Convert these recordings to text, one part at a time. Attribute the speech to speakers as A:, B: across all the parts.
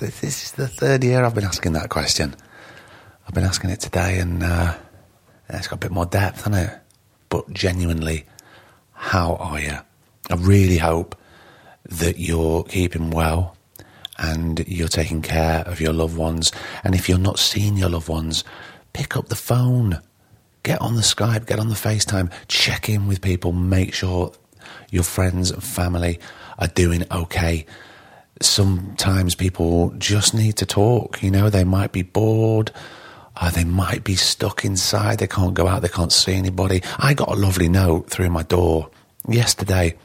A: This is the third year I've been asking that question. I've been asking it today, and uh, it's got a bit more depth, hasn't it? But genuinely, how are you? I really hope that you're keeping well and you're taking care of your loved ones. And if you're not seeing your loved ones, pick up the phone, get on the Skype, get on the FaceTime, check in with people, make sure your friends and family are doing okay. Sometimes people just need to talk, you know, they might be bored. Uh, they might be stuck inside. They can't go out. They can't see anybody. I got a lovely note through my door yesterday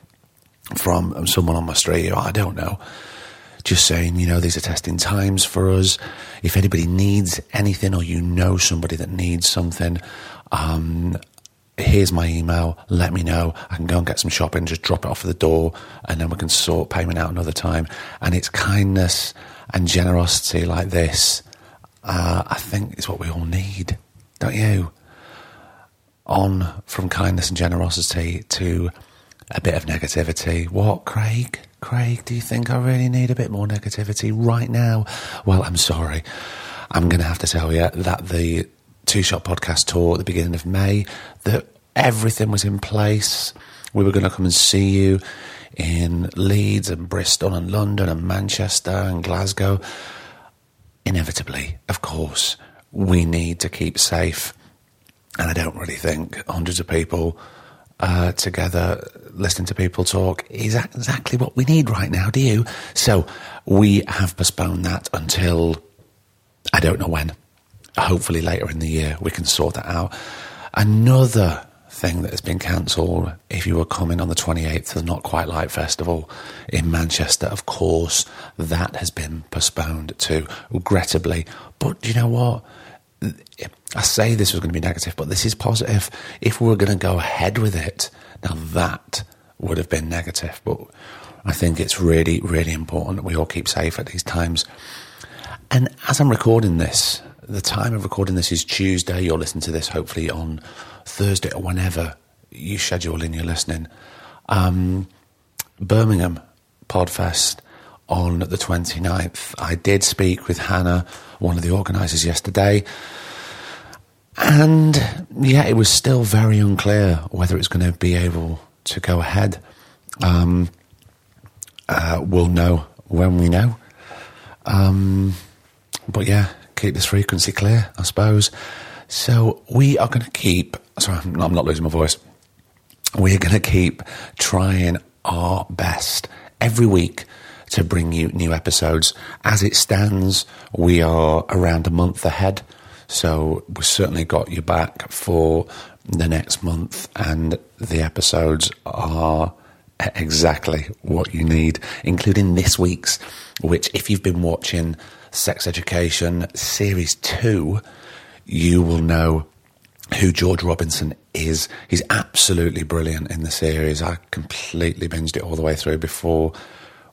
A: from someone on my street. I don't know. Just saying, you know, these are testing times for us. If anybody needs anything or you know somebody that needs something, um, here's my email. Let me know. I can go and get some shopping, just drop it off at the door, and then we can sort payment out another time. And it's kindness and generosity like this. Uh, I think is what we all need, don't you? On from kindness and generosity to a bit of negativity. What, Craig? Craig, do you think I really need a bit more negativity right now? Well, I'm sorry. I'm going to have to tell you that the Two Shot Podcast tour at the beginning of May, that everything was in place. We were going to come and see you in Leeds and Bristol and London and Manchester and Glasgow. Inevitably, of course, we need to keep safe. And I don't really think hundreds of people uh, together listening to people talk is exactly what we need right now, do you? So we have postponed that until I don't know when. Hopefully later in the year we can sort that out. Another thing that has been cancelled, if you were coming on the 28th to the Not Quite Light Festival in Manchester, of course, that has been postponed too, regrettably. But you know what? I say this was going to be negative, but this is positive. If we were going to go ahead with it, now that would have been negative. But I think it's really, really important that we all keep safe at these times. And as I'm recording this, the time of recording this is Tuesday. You'll listen to this hopefully on Thursday or whenever you schedule in your listening. Um, Birmingham Podfest on the 29th. I did speak with Hannah, one of the organisers, yesterday. And yeah, it was still very unclear whether it's going to be able to go ahead. Um, uh, we'll know when we know. Um, but yeah, keep this frequency clear, I suppose. So we are going to keep. Sorry, I'm not losing my voice. We're going to keep trying our best every week to bring you new episodes. As it stands, we are around a month ahead. So we've certainly got you back for the next month, and the episodes are exactly what you need, including this week's, which, if you've been watching Sex Education Series 2, you will know who George Robinson is. He's absolutely brilliant in the series. I completely binged it all the way through before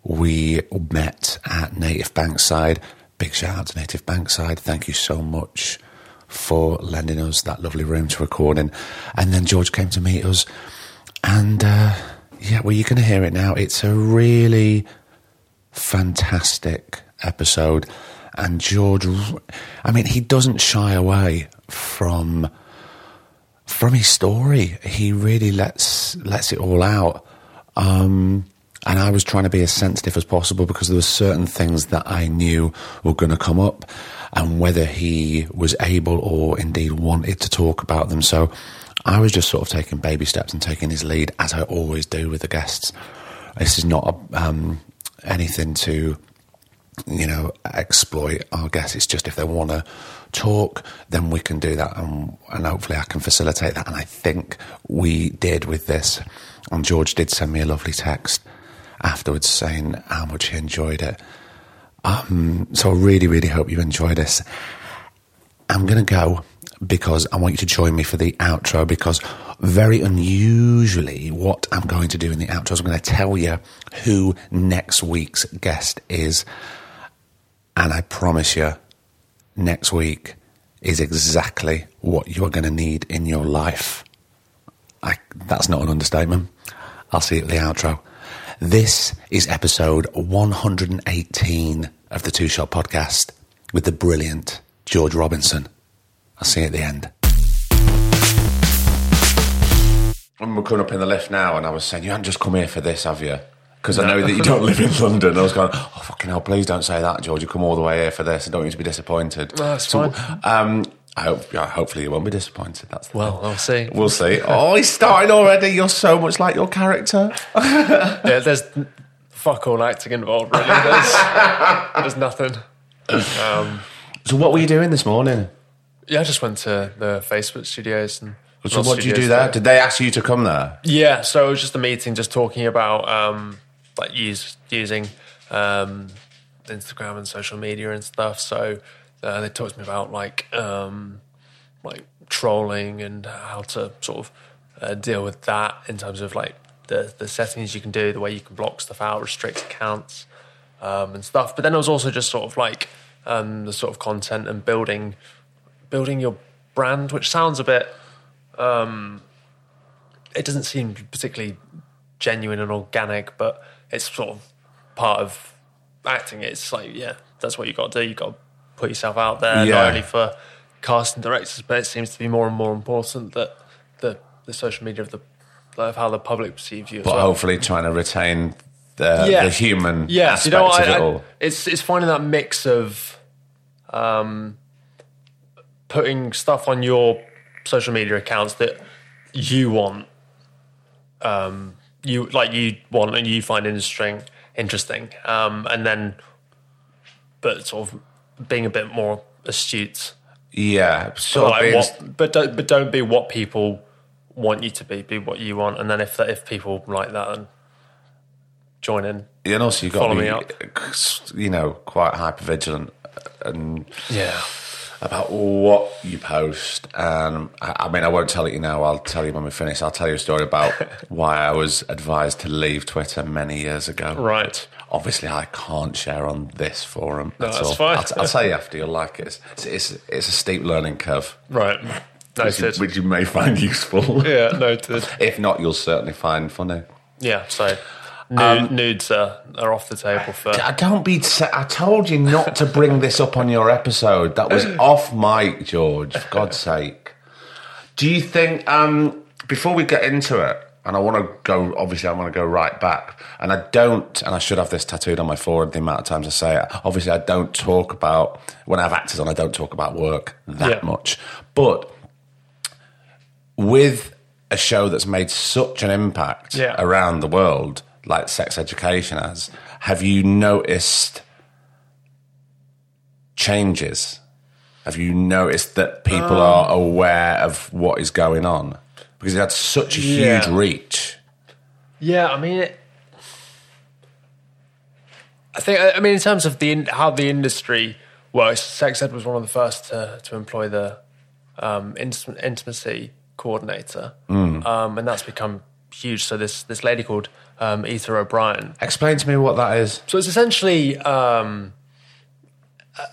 A: we met at Native Bankside. Big shout out to Native Bankside. Thank you so much for lending us that lovely room to record in. And then George came to meet us. And uh, yeah, well, you're going to hear it now. It's a really fantastic episode. And George, I mean, he doesn't shy away from from his story. He really lets lets it all out. Um, and I was trying to be as sensitive as possible because there were certain things that I knew were going to come up, and whether he was able or indeed wanted to talk about them. So I was just sort of taking baby steps and taking his lead, as I always do with the guests. This is not um, anything to you know, exploit our guests. It's just if they want to talk, then we can do that, and, and hopefully I can facilitate that. And I think we did with this. And George did send me a lovely text afterwards saying how much he enjoyed it. Um, so I really, really hope you enjoy this. I'm going to go because I want you to join me for the outro because very unusually what I'm going to do in the outro is I'm going to tell you who next week's guest is. And I promise you, next week is exactly what you're going to need in your life. I, that's not an understatement. I'll see you at the outro. This is episode 118 of the Two Shot Podcast with the brilliant George Robinson. I'll see you at the end. We're coming up in the lift now, and I was saying, You haven't just come here for this, have you? Because I know that you don't live in London. I was going, Oh, fucking hell, please don't say that, George. You come all the way here for this. I don't want you to be disappointed.
B: No, that's
A: so,
B: fine.
A: Um, I hope, yeah, hopefully you won't be disappointed. That's the
B: Well, I'll see.
A: We'll see. Oh, he's starting already. You're so much like your character.
B: Yeah, there's fuck all acting involved, really. There's, there's nothing. Um,
A: So, what were you doing this morning?
B: yeah, I just went to the Facebook studios and.
A: So, what did you do there? Did they ask you to come there?
B: Yeah, so it was just a meeting, just talking about um, like use, using um, Instagram and social media and stuff. So uh, they talked to me about like um, like trolling and how to sort of uh, deal with that in terms of like the the settings you can do, the way you can block stuff out, restrict accounts, um, and stuff. But then it was also just sort of like um, the sort of content and building building your brand, which sounds a bit it doesn't seem particularly genuine and organic, but it's sort of part of acting. It's like, yeah, that's what you got to do. You got to put yourself out there,
A: Yeah.
B: not only for casting directors, but it seems to be more and more important that the the social media of the of how the public perceives you. As
A: But
B: well.
A: hopefully, trying to retain the,
B: Yeah.
A: the human
B: yeah,
A: aspect
B: you know, I,
A: of it
B: I-
A: all.
B: it's it's finding that mix of um, putting stuff on your social media accounts that you want, um, you like you want and you find interesting, interesting, um, and then, but sort of being a bit more astute.
A: yeah, so
B: like what, but don't but don't be what people want you to be. Be what you want, and then if if people like that, then join in.
A: Yeah and also you've got to be,
B: up.
A: you know, quite hyper vigilant and
B: Yeah.
A: About what you post. And I, I mean, I won't tell it you now. I'll tell you when we finish. I'll tell you a story about why I was advised to leave Twitter many years ago.
B: Right.
A: Obviously, I can't share on this forum.
B: No,
A: at
B: that's
A: all.
B: fine.
A: I'll, I'll tell you after. You'll like it. It's, it's, it's a steep learning curve,
B: Right.
A: which you, which you may find useful.
B: Yeah, noted.
A: If not, you'll certainly find funny.
B: Yeah, so nude,
A: Um,
B: nudes are, are off the table for.
A: I don't be. I told you not to bring this up on your episode. That was off mic, George. For God's sake. Do you think? Um, before we get into it, and I want to go. Obviously, I want to go right back, and I don't. And I should have this tattooed on my forehead. The amount of times I say it. Obviously, I don't talk about when I have actors on. I don't talk about work that
B: Yeah.
A: much, but with a show that's made such an impact
B: Yeah.
A: around the world, like Sex Education has, have you noticed changes? Have you noticed that people are aware of what is going on? Because it had such a
B: Yeah.
A: huge reach.
B: Yeah, I mean, it, I think. I mean, in terms of the in- how the industry works, Sex Ed was one of the first to to employ the um, int- intimacy coordinator, um, and that's become huge. So this this lady called um, Ita O'Brien.
A: Explain to me what that is.
B: So it's essentially um,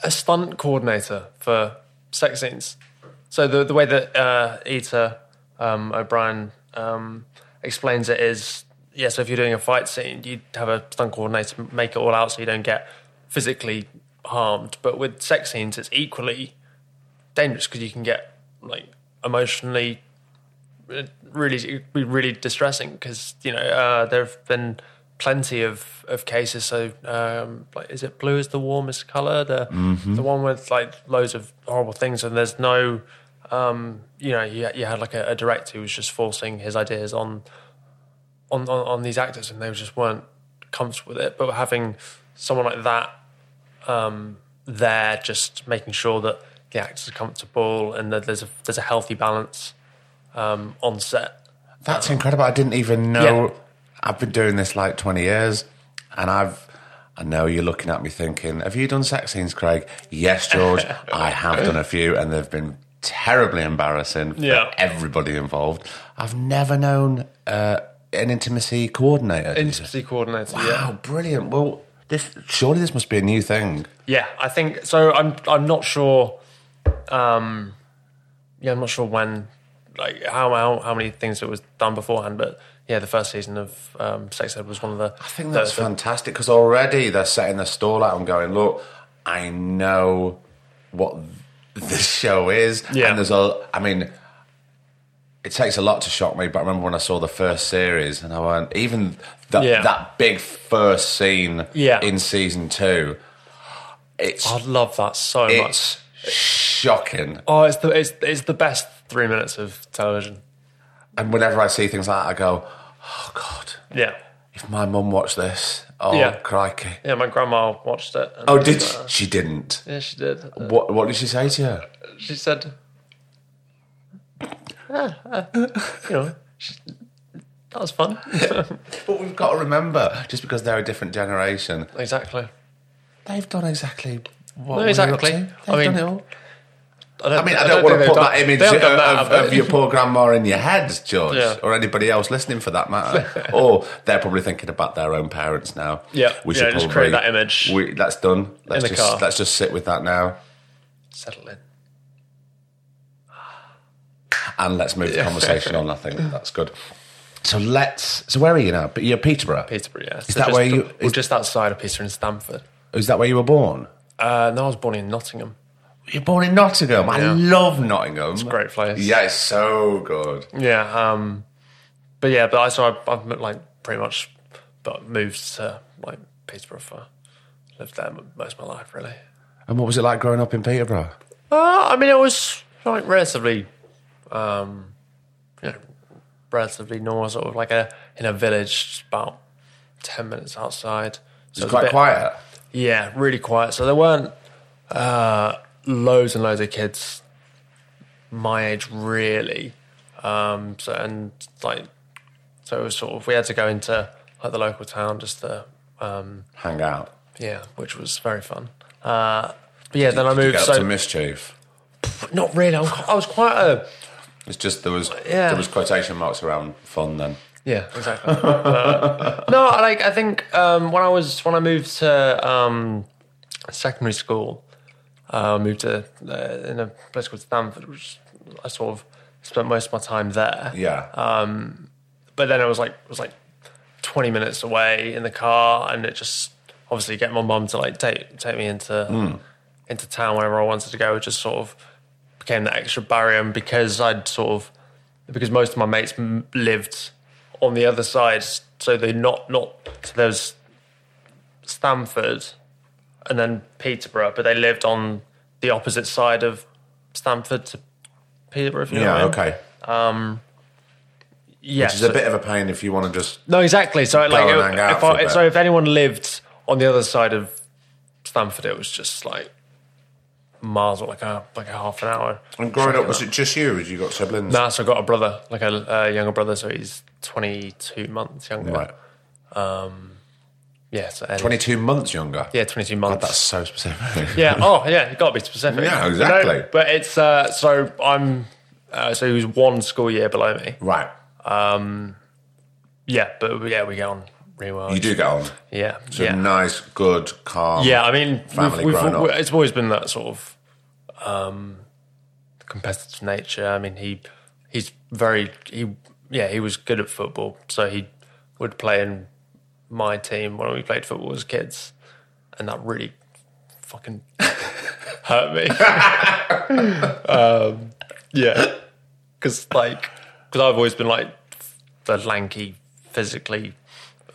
B: a- stunt coordinator for sex scenes. So the the way that uh, Ita um, O'Brien um, explains it is, yeah. So if you're doing a fight scene, you have a stunt coordinator make it all out so you don't get physically harmed. But with sex scenes, it's equally dangerous because you can get like emotionally really it'd be really distressing because you know uh, there have been plenty of, of cases. So um, like, is it blue is the warmest color? The the one with like loads of horrible things, and there's no, um, you know, you, you had like a, a director who was just forcing his ideas on, on on on these actors, and they just weren't comfortable with it. But having someone like that um, there, just making sure that the actors are comfortable and that there's a there's a healthy balance um, on set.
A: That's incredible. I didn't even know.
B: Yeah.
A: I've been doing this like 20 years and I've I know you're looking at me thinking, have you done sex scenes, Craig? Yes, George, I have done a few, and they've been terribly embarrassing for
B: Yeah.
A: everybody involved. I've never known uh, an intimacy coordinator.
B: Intimacy coordinator.
A: wow,
B: Yeah.
A: brilliant. Well, this surely this must be a new thing.
B: Yeah, I think so. I'm I'm not sure. Um, yeah, I'm not sure when, like how how how many things it was done beforehand, but yeah, the first season of um, Sex Ed was one of the.
A: I think that's fantastic because already they're setting the stall out and going, look, I know what this show is.
B: Yeah.
A: And there's a, I mean, it takes a lot to shock me, but I remember when I saw the first series and I went, even that,
B: Yeah.
A: that big first scene
B: Yeah.
A: in season two, it's,
B: I love that so much.
A: shocking.
B: Oh, it's the it's it's the best three minutes of television.
A: And whenever I see things like that, I go, oh God,
B: Yeah,
A: if my mum watched this, oh,
B: Yeah.
A: crikey.
B: yeah. My grandma watched it. and,
A: Oh, did she? She didn't.
B: Yeah, she did.
A: What, what did she say to you?
B: she said, "Ah, uh, you know, she, that was fun.
A: But we've got to remember, just because they're a different generation,
B: exactly.
A: they've done exactly what
B: No,
A: we're
B: exactly.
A: up to.
B: I
A: They've
B: mean,
A: done it all.
B: I, don't,
A: I mean, I don't, want to put
B: done-
A: that image of,
B: that,
A: of, of your poor grandma in your head, George,
B: Yeah.
A: or anybody else listening for that matter. or they're probably thinking about their own parents now.
B: Yeah,
A: we
B: yeah, just create that image.
A: We, that's done. Let's
B: the
A: just
B: car.
A: let's just sit with that now,
B: settle in.
A: and let's move the conversation on. I think that's good. So let's. So where are you now? But you're Peterborough.
B: Peterborough, yeah.
A: Is
B: So
A: that
B: just,
A: where you-
B: We're
A: is-
B: just outside of Peterborough in Stamford.
A: Is that where you were born?
B: Uh, no, I was born in Nottingham.
A: You're born in Nottingham. I love Nottingham. It's
B: a great place.
A: Yeah, it's so good.
B: Yeah, um, but yeah, but I so I, I've like pretty much, but moved to like Peterborough for lived there most of my life really.
A: And what was it like growing up in Peterborough?
B: Uh, I mean, it was like relatively, um, you know, relatively normal, sort of like a in a village about ten minutes outside. So
A: It's
B: it was
A: quite
B: bit-
A: quiet.
B: Yeah, really quiet. So there weren't uh, loads and loads of kids my age, really. Um, so and like, so it was sort of we had to go into like the local town just to, um,
A: Hang out.
B: yeah, which was very fun. Uh, but yeah, then I moved. So
A: to mischief.
B: not really. I was, I was quite a
A: It's just there was
B: Yeah.
A: there was quotation marks around fun then.
B: Yeah, exactly. Uh, no, I like I think um, when I was when I moved to um, secondary school, uh, I moved to uh, in a place called Stamford, which I sort of spent most of my time there.
A: Yeah.
B: But then it was like it was like twenty minutes away in the car, and it just obviously getting my mum to like take take me into into town whenever I wanted to go, just sort of became that extra barrier. And because I'd sort of because most of my mates m- lived on the other side, so they not not so there's Stamford and then Peterborough, but they lived on the opposite side of Stamford to Peterborough. If you know
A: yeah,
B: what I mean.
A: okay.
B: Yeah,
A: Which is
B: so-
A: a bit of a pain if you want to just
B: no, exactly. So like, it- if I, so if anyone lived on the other side of Stamford, it was just like miles or like a like a half an hour.
A: And growing up, was it just you? Had you got siblings?
B: Nah, so I got a brother, like a, a younger brother, so he's twenty two months younger.
A: Right.
B: Um, Yeah, so
A: 22 months younger.
B: Yeah, twenty two months.
A: That's so specific.
B: Yeah. Oh, yeah. You got to be specific.
A: Yeah,
B: You know?
A: exactly.
B: But it's uh, so I'm uh, so he was one school year below me.
A: right.
B: Yeah, but yeah, we get on really well.
A: You do get on.
B: Yeah.
A: So
B: yeah.
A: nice, good, calm.
B: Yeah, I mean,
A: family
B: we've, we've, it's always been that sort of um, competitive nature. I mean, he he's very he yeah he was good at football, so he would play in my team when we played football as kids, and that really fucking hurt me. um, yeah, because like because I've always been like the lanky, physically.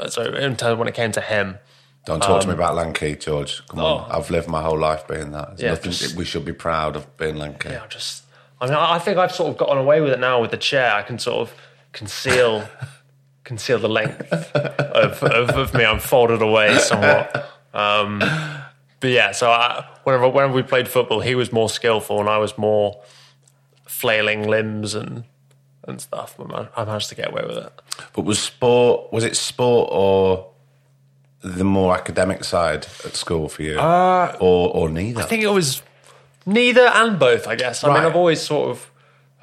B: So in terms when it came to him,
A: Don't talk to me about lanky, George. Come on.
B: Um, oh.
A: I've lived my whole life being that. There's
B: Yeah,
A: nothing
B: just-
A: we should be proud of being lanky.
B: Yeah, just. I mean, I I think I've sort of gotten away with it now with the chair. I can sort of conceal conceal the length of, of, of me. I'm folded away somewhat. Um, but yeah, so I, whenever whenever we played football, he was more skillful and I was more flailing limbs and and stuff. But man, I managed to get away with it.
A: But was sport, was it sport or the more academic side at school for you, or or neither?
B: I think it was neither and both. I guess. I
A: Right.
B: mean, I've always sort of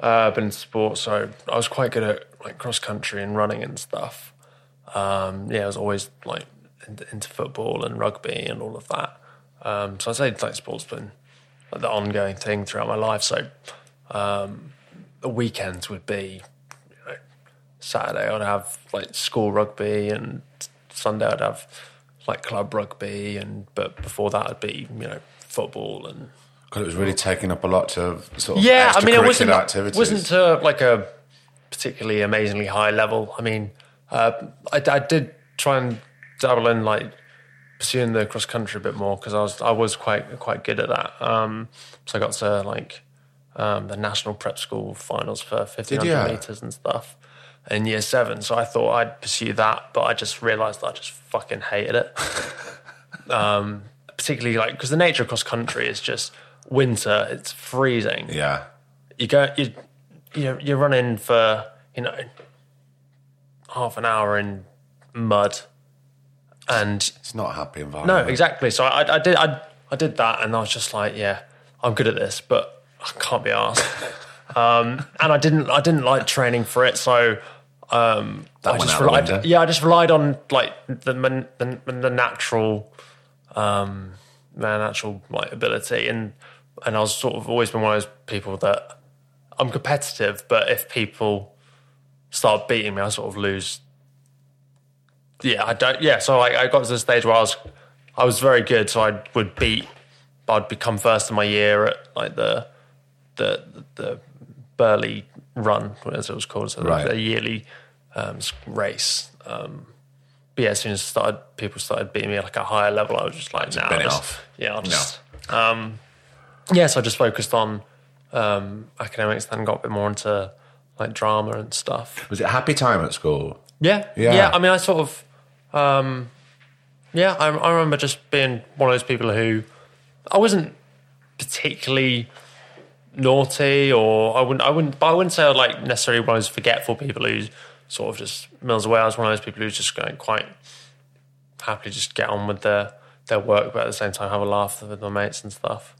B: uh, been in sport, so I was quite good at like cross country and running and stuff. Um, yeah, I was always like into, into football and rugby and all of that. Um, so I'd say like sports been like the ongoing thing throughout my life. So um, the weekends would be you know, Saturday I'd have like school rugby and Sunday I'd have like club rugby and but before that it'd be you know football and
A: because it was really taking up a lot of sort of
B: yeah I mean it wasn't
A: activities.
B: wasn't like a particularly amazingly high level I mean uh, I, I did try and dabble in like pursuing the cross country a bit more because I was I was quite quite good at that um, so I got to like um, the national prep school finals for 1500
A: you?
B: meters and stuff in year seven. So I thought I'd pursue that, but I just realised I just fucking hated it. um, particularly like because the nature of cross country is just winter. It's freezing.
A: Yeah,
B: You go you you you're running for you know half an hour in mud and
A: it's not a happy environment.
B: no, exactly. So I, I did, I, I did that, and I was just like, yeah, I'm good at this, but I can't be asked. um, and I didn't, I didn't like training for it, so um,
A: That
B: I just relied, yeah, I just relied on like the the, the natural, um, my natural like ability, and and I was sort of always been one of those people that I'm competitive, but if people start beating me, I sort of lose yeah, I don't. Yeah, so I, I got to the stage where I was, I was very good. So I would beat, but I'd become first in my year at like the, the the Burghley Run, as it was called, so
A: Right.
B: the yearly um, race. Um, but yeah, as soon as started, people started beating me at like a higher level. I was just like, nah, just- yeah, I'll just. Um, yeah, so I just focused on um, academics, then got a bit more into like drama and stuff.
A: Was it a happy time at school?
B: Yeah,
A: Yeah.
B: yeah. I mean, I sort of, um, yeah. I, I remember just being one of those people who I wasn't particularly naughty, or I wouldn't, I wouldn't, but I wouldn't say I was like necessarily one of those forgetful people who sort of just mills away. I was one of those people who's just going quite happily just get on with their their work, but at the same time have a laugh with my mates and stuff.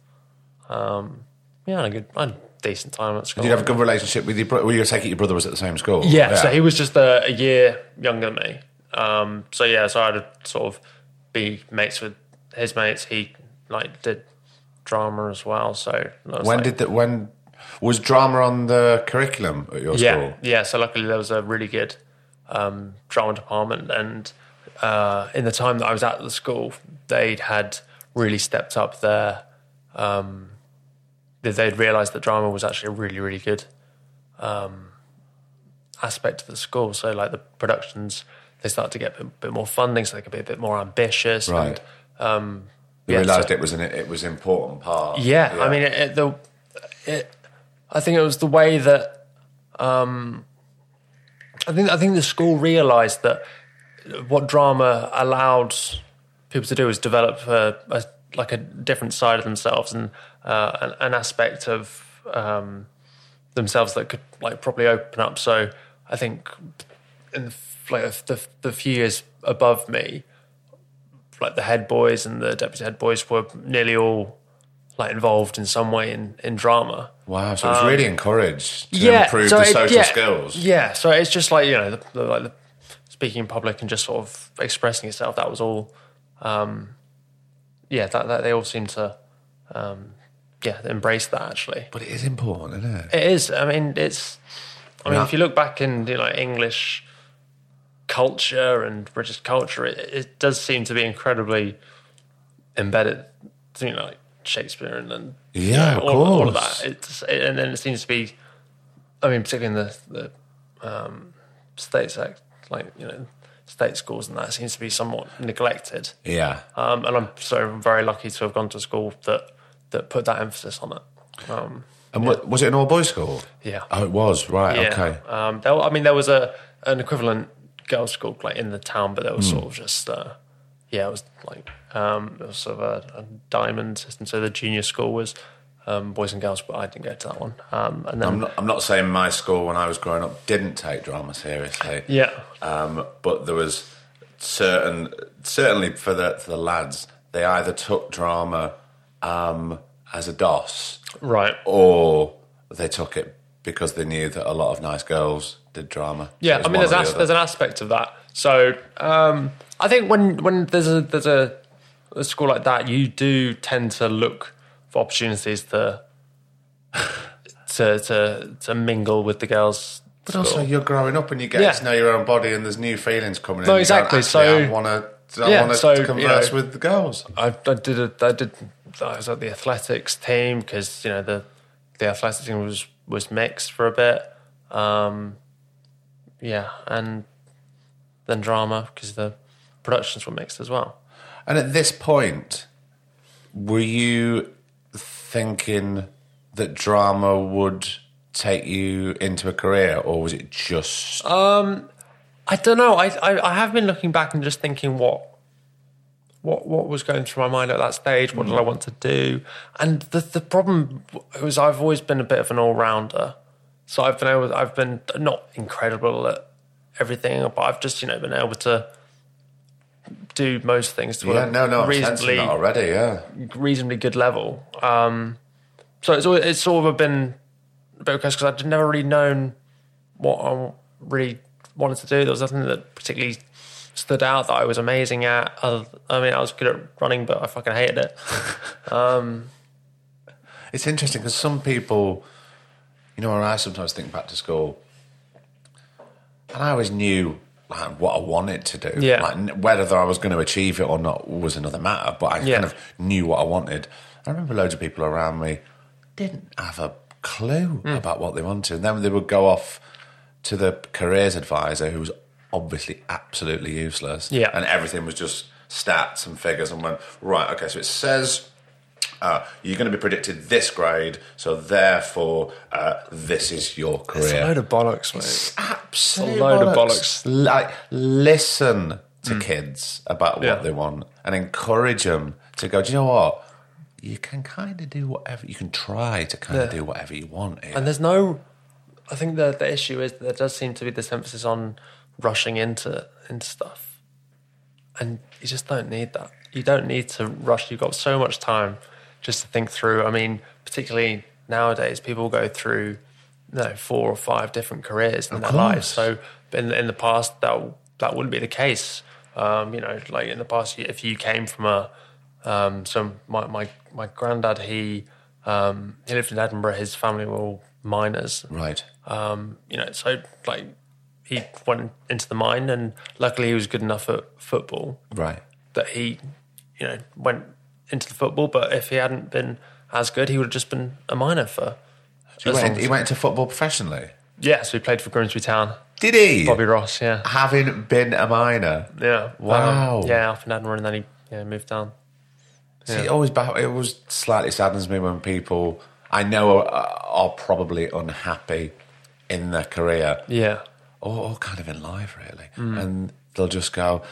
B: Um, yeah, I had a good, I had a decent time at school.
A: Did you have a good relationship with your brother? Well, you take it your brother was at the same school.
B: Yeah, so he was just a, a year younger than me. Um, so yeah, so I had to sort of be mates with his mates. He like did drama as well. So
A: When
B: like-
A: did that? When was drama on the curriculum at your
B: yeah
A: school?
B: yeah? So luckily there was a really good um, drama department, and uh, in the time that I was at the school, they'd had really stepped up their. Um, they'd realised that drama was actually a really really good um, aspect of the school. So like the productions, they started to get a bit, more funding, so they could be a bit more ambitious.
A: Right.
B: And, um,
A: You
B: yeah,
A: realised
B: so-
A: it was an it was an important part.
B: yeah, I mean, it, it, the it, I think it was the way that um, I think I think the school realised that what drama allowed people to do is develop a, a like a different side of themselves and uh, an, an aspect of um, themselves that could like properly open up. So I think in the, like the the few years above me, like the head boys and the deputy head boys were nearly all like involved in some way in, in drama.
A: Wow, so it was really encouraged to improve
B: Um, so
A: the
B: it-
A: social
B: yeah,
A: skills.
B: Yeah, so it's just like you know, the, the, like the speaking in public and just sort of expressing yourself. That was all. Um, yeah, that, that they all seem to, um, yeah, embrace that actually.
A: But it is important, isn't it?
B: It is. I mean, it's. I mean,
A: Yeah.
B: if you look back in you know English culture and British culture, it, it does seem to be incredibly embedded. You know, like Shakespeare and, and you
A: Yeah,
B: know,
A: of
B: all, all of that. It's it, and then it seems to be. I mean, particularly in the the um, states, like like you know, state schools and that seems to be somewhat neglected.
A: Yeah.
B: Um, and I'm so very lucky to have gone to a school that that put that emphasis on it. Um,
A: And what, was it an all boys school?
B: yeah.
A: Oh, it was right.
B: Yeah.
A: Okay.
B: Um, there, I mean, there was a an equivalent girls' school like in the town, but there was sort of just uh, yeah, it was like um, it was sort of a, a diamond system. So the junior school was um, boys and girls, but I didn't go to that one. Um, and then
A: I'm not, I'm not saying my school when I was growing up didn't take drama seriously.
B: yeah,
A: Um, but there was certain certainly for the for the lads, they either took drama um, as a DOS,
B: Right.
A: or they took it because they knew that a lot of nice girls did drama. So
B: Yeah,
A: it was
B: I mean, there's
A: or the
B: there's an aspect of that. So um, I think when when there's a there's a, a school like that, you do tend to look for opportunities to to to, to mingle with the girls.
A: But also, you're growing up and you get
B: Yeah.
A: to know your own body, and there's new feelings coming in.
B: No,
A: You
B: exactly,
A: "Actually,
B: so-
A: I want to. I
B: Yeah,
A: want to
B: so, you
A: converse
B: know-
A: with the girls.
B: I, I did a, I did I was at the athletics team because you know the the athletics team was was mixed for a bit. Um, yeah, and then drama because the productions were mixed as well.
A: And at this point, were you thinking that drama would take you into a career, or was it just Um,
B: I don't know. I, I I have been looking back and just thinking what what what was going through my mind at that stage. What did I want to do? And the the problem was I've always been a bit of an all rounder. So I've been able. I've been not incredible at everything, but I've just you know been able to do most things to
A: yeah?
B: a
A: No, no,
B: reasonably
A: already. Yeah,
B: reasonably good level. Um, so it's always, it's sort of been a bit because I'd never really known what I really wanted to do. There was nothing that particularly stood out that I was amazing at. I mean, I was good at running, but I fucking hated it.
A: it's interesting because some people, you know, when I sometimes think back to school, and I always knew like what I wanted to do.
B: Yeah.
A: Like whether I was going to achieve it or not was another matter. But I
B: Yeah.
A: kind of knew what I wanted. I remember loads of people around me didn't have a clue
B: Hmm.
A: about what they wanted. And then they would go off to the careers advisor, who was obviously absolutely useless.
B: Yeah.
A: And everything was just stats and figures, and went right. Okay, so it says uh, you're going to be predicted this grade, so therefore uh, this is your career.
B: It's a load of bollocks, mate.
A: Absolute
B: a load of bollocks. Mm.
A: Like, listen to kids about what
B: Yeah.
A: they want and encourage them to go. Do you know what? You can kind of do whatever. You can try to kind of
B: Yeah.
A: do whatever you want. Here.
B: And there's no. I think the the issue is that there does seem to be this emphasis on rushing into into stuff, and you just don't need that. You don't need to rush. You've got so much time just to think through. I mean, particularly nowadays, people go through you know four or five different careers in their
A: course.
B: lives. So in in the past, that that wouldn't be the case. Um, you know, like in the past, if you came from a um, so my my my granddad, he um, he lived in Edinburgh. His family were all miners.
A: right.
B: Um, you know, so like he went into the mine, and luckily he was good enough at football
A: Right.
B: that he, you know, went into the football. But if he hadn't been as good, he would have just been a miner for.
A: He
B: as long
A: went, he went into football professionally.
B: yeah, so he played for Grimsby Town.
A: Did he?
B: Bobby Ross, yeah,
A: Having been a minor.
B: yeah,
A: Wow.
B: Um, yeah, up in Edinburgh, and then he yeah moved down.
A: See, it always it always slightly saddens me when people I know are, are probably unhappy in their career
B: Yeah,
A: or, or kind of in life really, and they'll just go,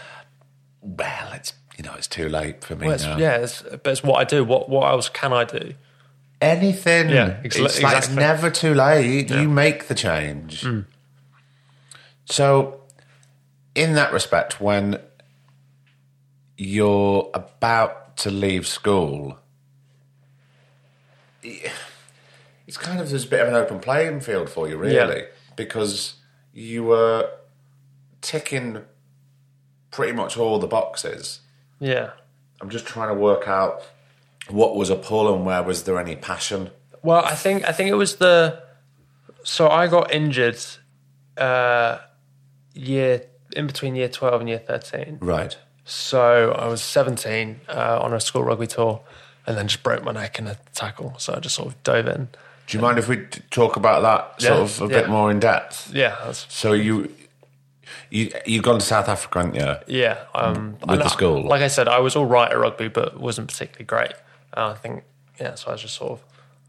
A: "Well, it's you know it's too late for me
B: well, it's,
A: now."
B: yeah, it's, but it's what I do. What what else can I do?
A: Anything,
B: Yeah,
A: it's,
B: ex-
A: like, it's
B: exactly.
A: never too late. You make the change. Mm. So, in that respect, when you're about to leave school, it's kind of there's a bit of an open playing field for you, really,
B: Yeah.
A: because you were ticking pretty much all the boxes.
B: Yeah.
A: I'm just trying to work out what was a pull and where was there any passion.
B: Well, I think I think it was the. So I got injured, uh, year in between year twelve and year thirteen.
A: Right.
B: So I was seventeen uh, on a school rugby tour, and then just broke my neck in a tackle. So I just sort of dove in.
A: Do you mind if we talk about that sort
B: Yeah,
A: of a
B: yeah.
A: bit more in depth?
B: Yeah, that's,
A: So you you you've gone to South Africa, haven't you?
B: yeah. Um,
A: With the
B: I-
A: school?
B: like I said, I was all right at rugby, but wasn't particularly great. Uh, I think yeah. So I was just sort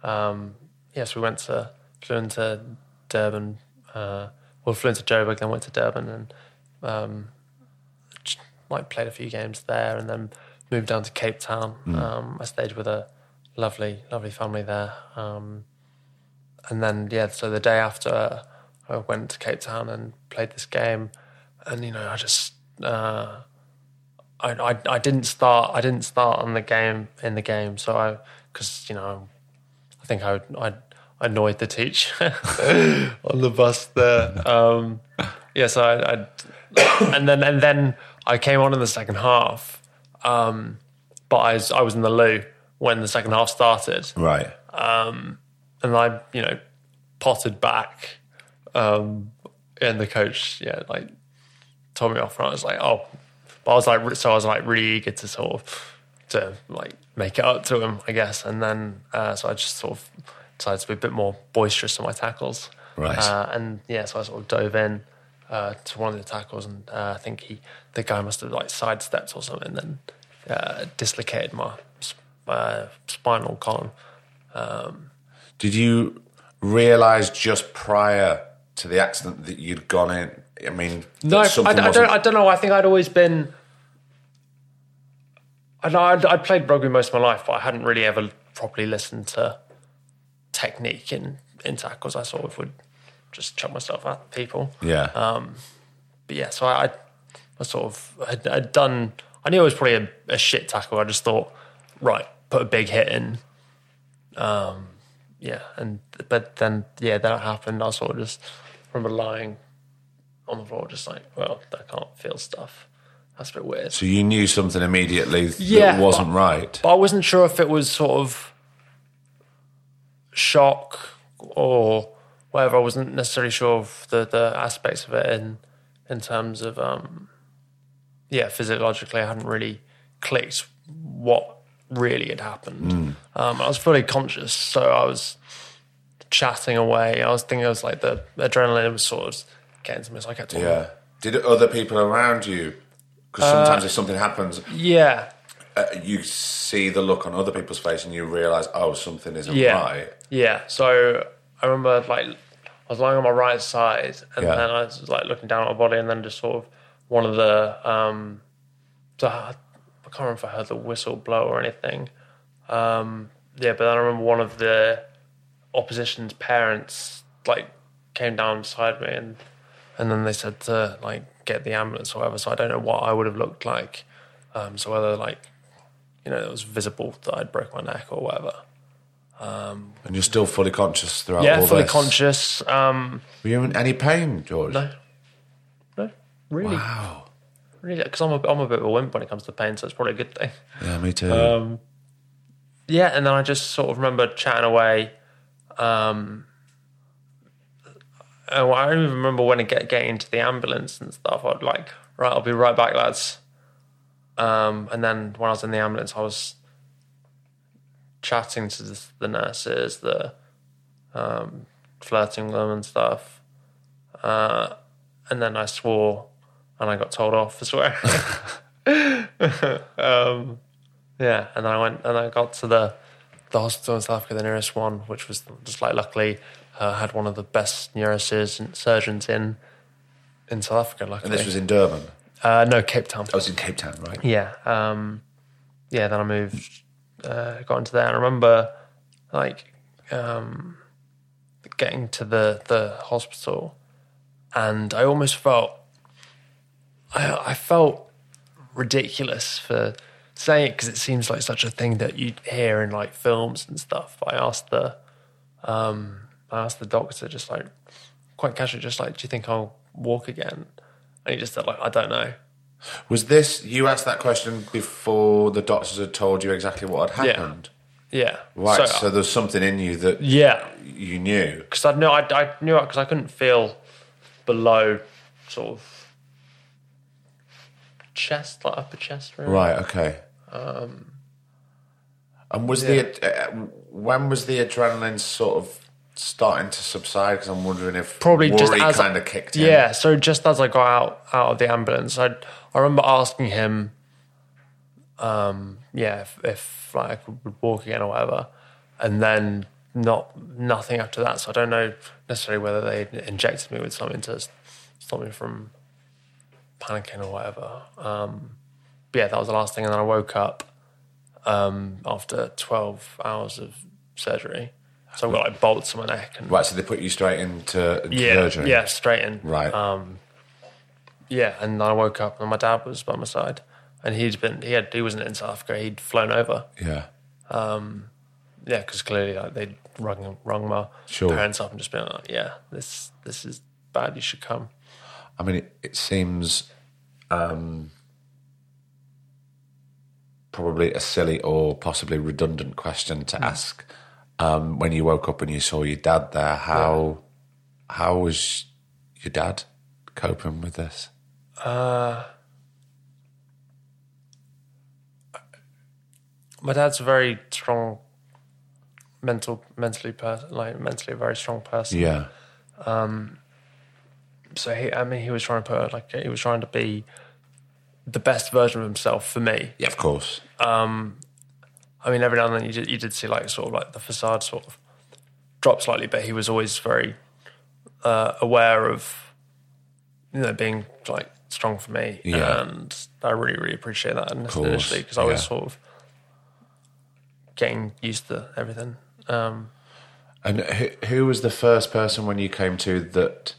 B: of um, yeah. So we went to flew into Durban. Uh, well, flew into Joburg, then went to Durban, and um, like played a few games there, and then moved down to Cape Town. Um, I stayed with a lovely, lovely family there. Um, and then yeah, so the day after I went to Cape Town and played this game, and you know I just uh, I, I I didn't start I didn't start on the game in the game, so I because you know I think I I annoyed the teacher on the bus there. Um, yeah, so I, I and then and then I came on in the second half, um, but I was I was in the loo when the second half started,
A: Right.
B: And I you know potted back, um, and the coach yeah like told me off, and I was like oh, but I was like so I was like really eager to sort of to like make it up to him, I guess, and then uh, so I just sort of decided to be a bit more boisterous on my tackles,
A: Right.
B: Uh, and yeah, so I sort of dove in. Uh, to one of the tackles, and uh, I think he, the guy must have like sidestepped or something, and then uh, dislocated my sp- uh, spinal column.
A: Did you realise just prior to the accident that you'd gone in? I mean,
B: No, I, I don't. I don't know. I think I'd always been. I know I'd, I'd played rugby most of my life, but I hadn't really ever properly listened to technique in in tackles. I sort of would just chuck myself at people.
A: Yeah.
B: Um, but yeah, so I, I, I sort of had, had done. I knew it was probably a, a shit tackle. I just thought, right, put a big hit in. Um, yeah, and but then yeah, that happened. I was sort of just remember lying on the floor, just like, well, I can't feel stuff. That's a bit weird.
A: so you knew something immediately
B: Yeah,
A: that wasn't
B: but-
A: right.
B: But I wasn't sure if it was sort of shock or whatever. I wasn't necessarily sure of the, the aspects of it in in terms of um yeah, physiologically I hadn't really clicked what really had happened. Um, I was fully conscious, so I was chatting away. I was thinking it was like the adrenaline was sort of getting to me, so I kept talking.
A: Yeah. Did other people around you? Because sometimes if something happens,
B: Yeah.
A: uh, you see the look on other people's face and you realise, oh, something isn't
B: Yeah.
A: right.
B: Yeah. So I remember like I was lying on my right side and
A: Yeah.
B: then I was like looking down at my body and then just sort of one of the um I I can't remember if I heard the whistle blow or anything. Um yeah, but then I remember one of the opposition's parents like came down beside me and and then they said to like get the ambulance or whatever. So I don't know what I would have looked like. Um so whether like you know, it was visible that I'd broke my neck or whatever.
A: And you're still fully conscious throughout
B: Yeah,
A: all
B: fully
A: this.
B: conscious. Um,
A: Were you in any pain, George?
B: no, no, really,
A: Wow.
B: Really, because I'm a, I'm a bit of a wimp when it comes to pain, so it's probably a good thing.
A: Yeah, me too.
B: Um, yeah, and then I just sort of remember chatting away. Um, and I don't even remember when I get getting into the ambulance and stuff. I'd like, right, I'll be right back, lads. Um, and then when I was in the ambulance, I was chatting to the, the nurses, the um, flirting with them and stuff. Uh, and then I swore, and I got told off for swearing. um, yeah, and then I went and I got to the the hospital in South Africa, the nearest one, which was just like luckily uh, had one of the best neurosurgeons surgeons in in South Africa. Luckily,
A: and this was in Durban.
B: uh, no Cape Town.
A: I was in Cape Town, right?
B: Yeah. Um, yeah, then I moved, uh, got into there. And I remember like um, getting to the, the hospital and I almost felt, I, I felt ridiculous for saying it because it seems like such a thing that you hear in like films and stuff. I asked the, um, I asked the doctor just like, quite casually, just like, do you think I'll walk again? And he just said like, I don't know.
A: Was this, you asked that question before the doctors had told you exactly what had happened?
B: Yeah.
A: Right, so, there's something in you that
B: yeah,
A: you knew.
B: because I knew I, I knew because I couldn't feel below sort of chest, like upper chest. Really.
A: Right, okay. Um, and was the, uh, when was the adrenaline sort of starting to subside? Because I'm wondering if
B: Probably just as
A: kind of kicked in.
B: Yeah, so just as I got out out of the ambulance, I I remember asking him, um, yeah, if, if like I could walk again or whatever, and then not nothing after that. So I don't know necessarily whether they injected me with something to stop me from panicking or whatever. Um, but yeah, that was the last thing, and then I woke up um, after twelve hours of surgery. So I've got like bolts in my neck and
A: Right, so they put you straight into, into
B: yeah,
A: surgery.
B: yeah, straight in.
A: Right.
B: Um, yeah, and I woke up and my dad was by my side. and he'd been he had he wasn't in South Africa. He'd flown over.
A: Yeah.
B: Yeah, because clearly like, they'd rung rung my
A: Sure.
B: parents up and just been like, yeah, this this is bad. You should come.
A: I mean, it, it seems um, probably a silly or possibly redundant question to ask. Um, when you woke up and you saw your dad there, how how was your dad coping with this?
B: My dad's a very strong mental mentally person, like mentally a very strong person.
A: Yeah,
B: So he, I mean, he was trying to put like he was trying to be the best version of himself for me.
A: yeah, of course.
B: Um, I mean, every now and then you did, you did see like sort of like the facade sort of drop slightly, but he was always very uh, aware of you know being like strong for me,
A: Yeah.
B: and I really really appreciate that initially because I was sort of getting used to everything. Um,
A: And who, who was the first person when you came to that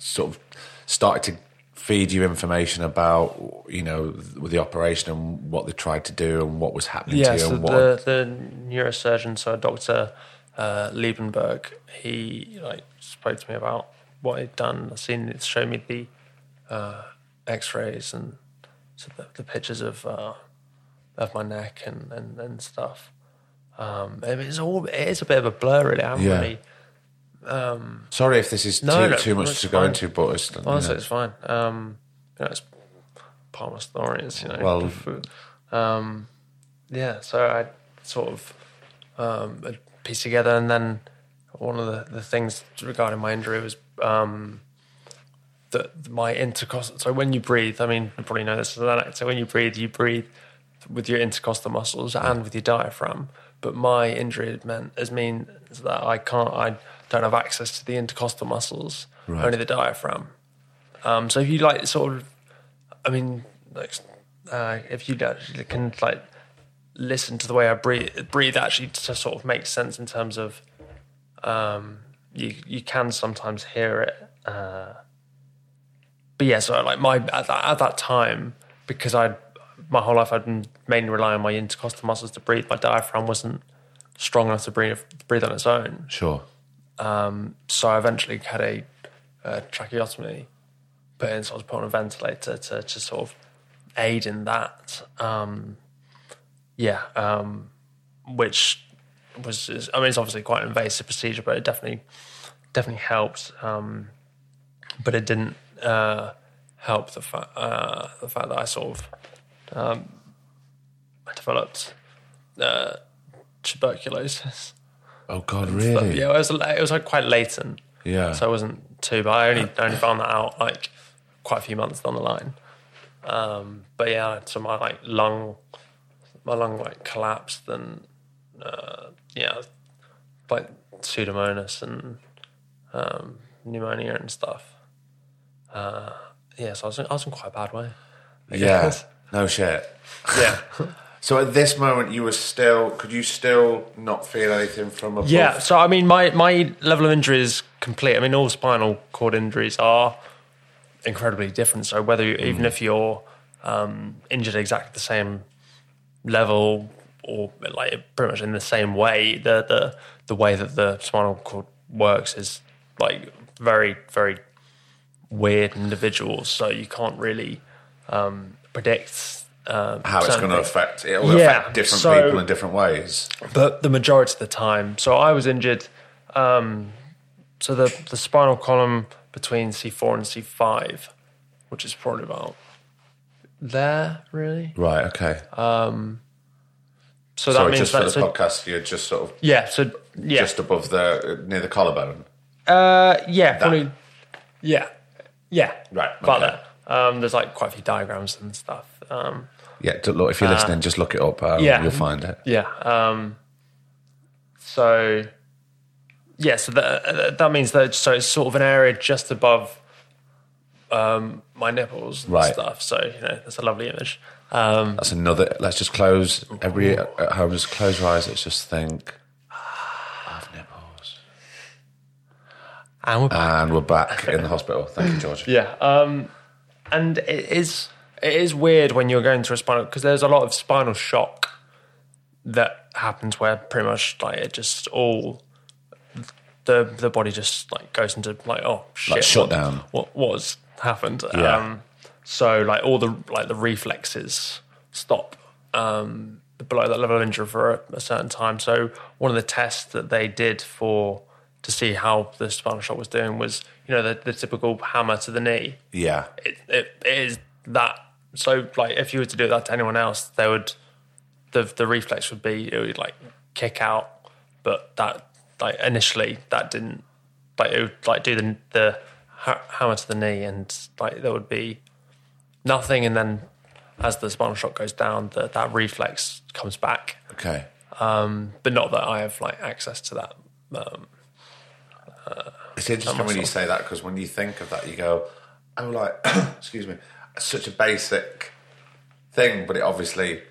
A: sort of started to feed you information about you know with the operation and what they tried to do and what was happening
B: yeah,
A: to you
B: so
A: and what
B: the the neurosurgeon, so Doctor uh, Liebenberg, he like spoke to me about what he'd done. I seen it showed me the uh, X-rays and so the, the pictures of uh, of my neck and and, and stuff. Um, it is all it is a bit of a blur, really. I haven't
A: Yeah.
B: really.
A: Sorry if this is
B: No,
A: too
B: no,
A: too much to go
B: fine.
A: into, but it's,
B: Honestly, it's fine. Um, you know, it's part of my story. It's, you know,
A: Well-
B: um, yeah. So I sort of um, pieced together, and then one of the, the things regarding my injury was um, that my intercostal. So when you breathe, I mean, you probably know this as an actor. So when you breathe, you breathe with your intercostal muscles and with your diaphragm. But my injury meant as means that I can't, I don't have access to the intercostal muscles,
A: Right.
B: only the diaphragm. Um, so if you like, sort of, I mean, like, uh, if you actually can like listen to the way I breathe, breathe actually to sort of make sense in terms of, um, you you can sometimes hear it. Uh, but yeah, so like my at that, at that time because I my whole life I'd been mainly relying on my intercostal muscles to breathe. My diaphragm wasn't strong enough to breathe breathe on its own.
A: sure.
B: So I eventually had a, uh tracheotomy put in, so I was put on a ventilator to, to sort of aid in that. Um, yeah, um, which was, is, I mean, it's obviously quite an invasive procedure, but it definitely, definitely helped. Um, but it didn't uh, help the fact, uh, the fact that I sort of, um, I developed uh, tuberculosis.
A: Oh God, really?
B: yeah, it was it was like quite latent.
A: Yeah.
B: So I wasn't too, but I only I only found that out like quite a few months down the line. Um, but yeah, so my like lung, my lung like collapsed and uh, yeah, like pseudomonas and um, pneumonia and stuff. Uh, yeah, so I was in, I was in quite a bad way. I
A: yeah.
B: guess.
A: No shit.
B: Yeah.
A: So at this moment, you were still. Could you still not feel anything from above?
B: Yeah, so I mean, my my level of injury is complete. I mean, all spinal cord injuries are incredibly different. So whether you, even if you're um, injured exactly the same level or like pretty much in the same way, the the the way that the spinal cord works is like very very weird individuals. So you can't really um, predict. Um,
A: How it's going to affect? It will
B: Yeah,
A: affect different
B: so-
A: people in different ways.
B: but the majority of the time. So I was injured. Um, so the the spinal column between C four and C five, which is probably about there, really.
A: Right. Okay.
B: So that
A: Sorry,
B: means
A: just for
B: that.
A: the
B: So,
A: podcast, you're just sort of
B: yeah. So yeah.
A: just above the near the collarbone.
B: uh, yeah. Probably. Yeah. Yeah.
A: Right,
B: About
A: okay.
B: that. Um, there's like quite a few diagrams and stuff. Um,
A: Yeah. Look, if you're listening, just look it up. Um,
B: Uh, yeah.
A: You'll find it.
B: Yeah. Um, so, yeah, so that, that means that so it's sort of an area just above um, my nipples and
A: Right.
B: stuff. So you know, that's a lovely image. Um,
A: That's another. Let's just close. Every at home, just close your eyes. Let's just think. Of nipples.
B: and we're
A: And we're back in the hospital. Thank you, George.
B: yeah, um, and it is it is weird when you're going to a spinal because there's a lot of spinal shock that happens where pretty much like it just all the the body just like goes into like oh shit
A: shut
B: what,
A: down.
B: what what's happened
A: Yeah.
B: um so like all the like the reflexes stop um below that level of injury for a, a certain time so one of the tests that they did for to see how the spinal shock was doing was you know the, the typical hammer to the knee
A: Yeah.
B: it, it, it is that. So, like, if you were to do that to anyone else, they would the the reflex would be it would like kick out, but that like initially that didn't like it would like do the the hammer to the knee, and like there would be nothing, and then as the spinal shock goes down, the, that reflex comes back.
A: Okay.
B: Um, but not that I have like access to that. Um,
A: It's interesting when you say that because when you think of that, you go, "Oh, like, excuse me, such a basic thing, but it obviously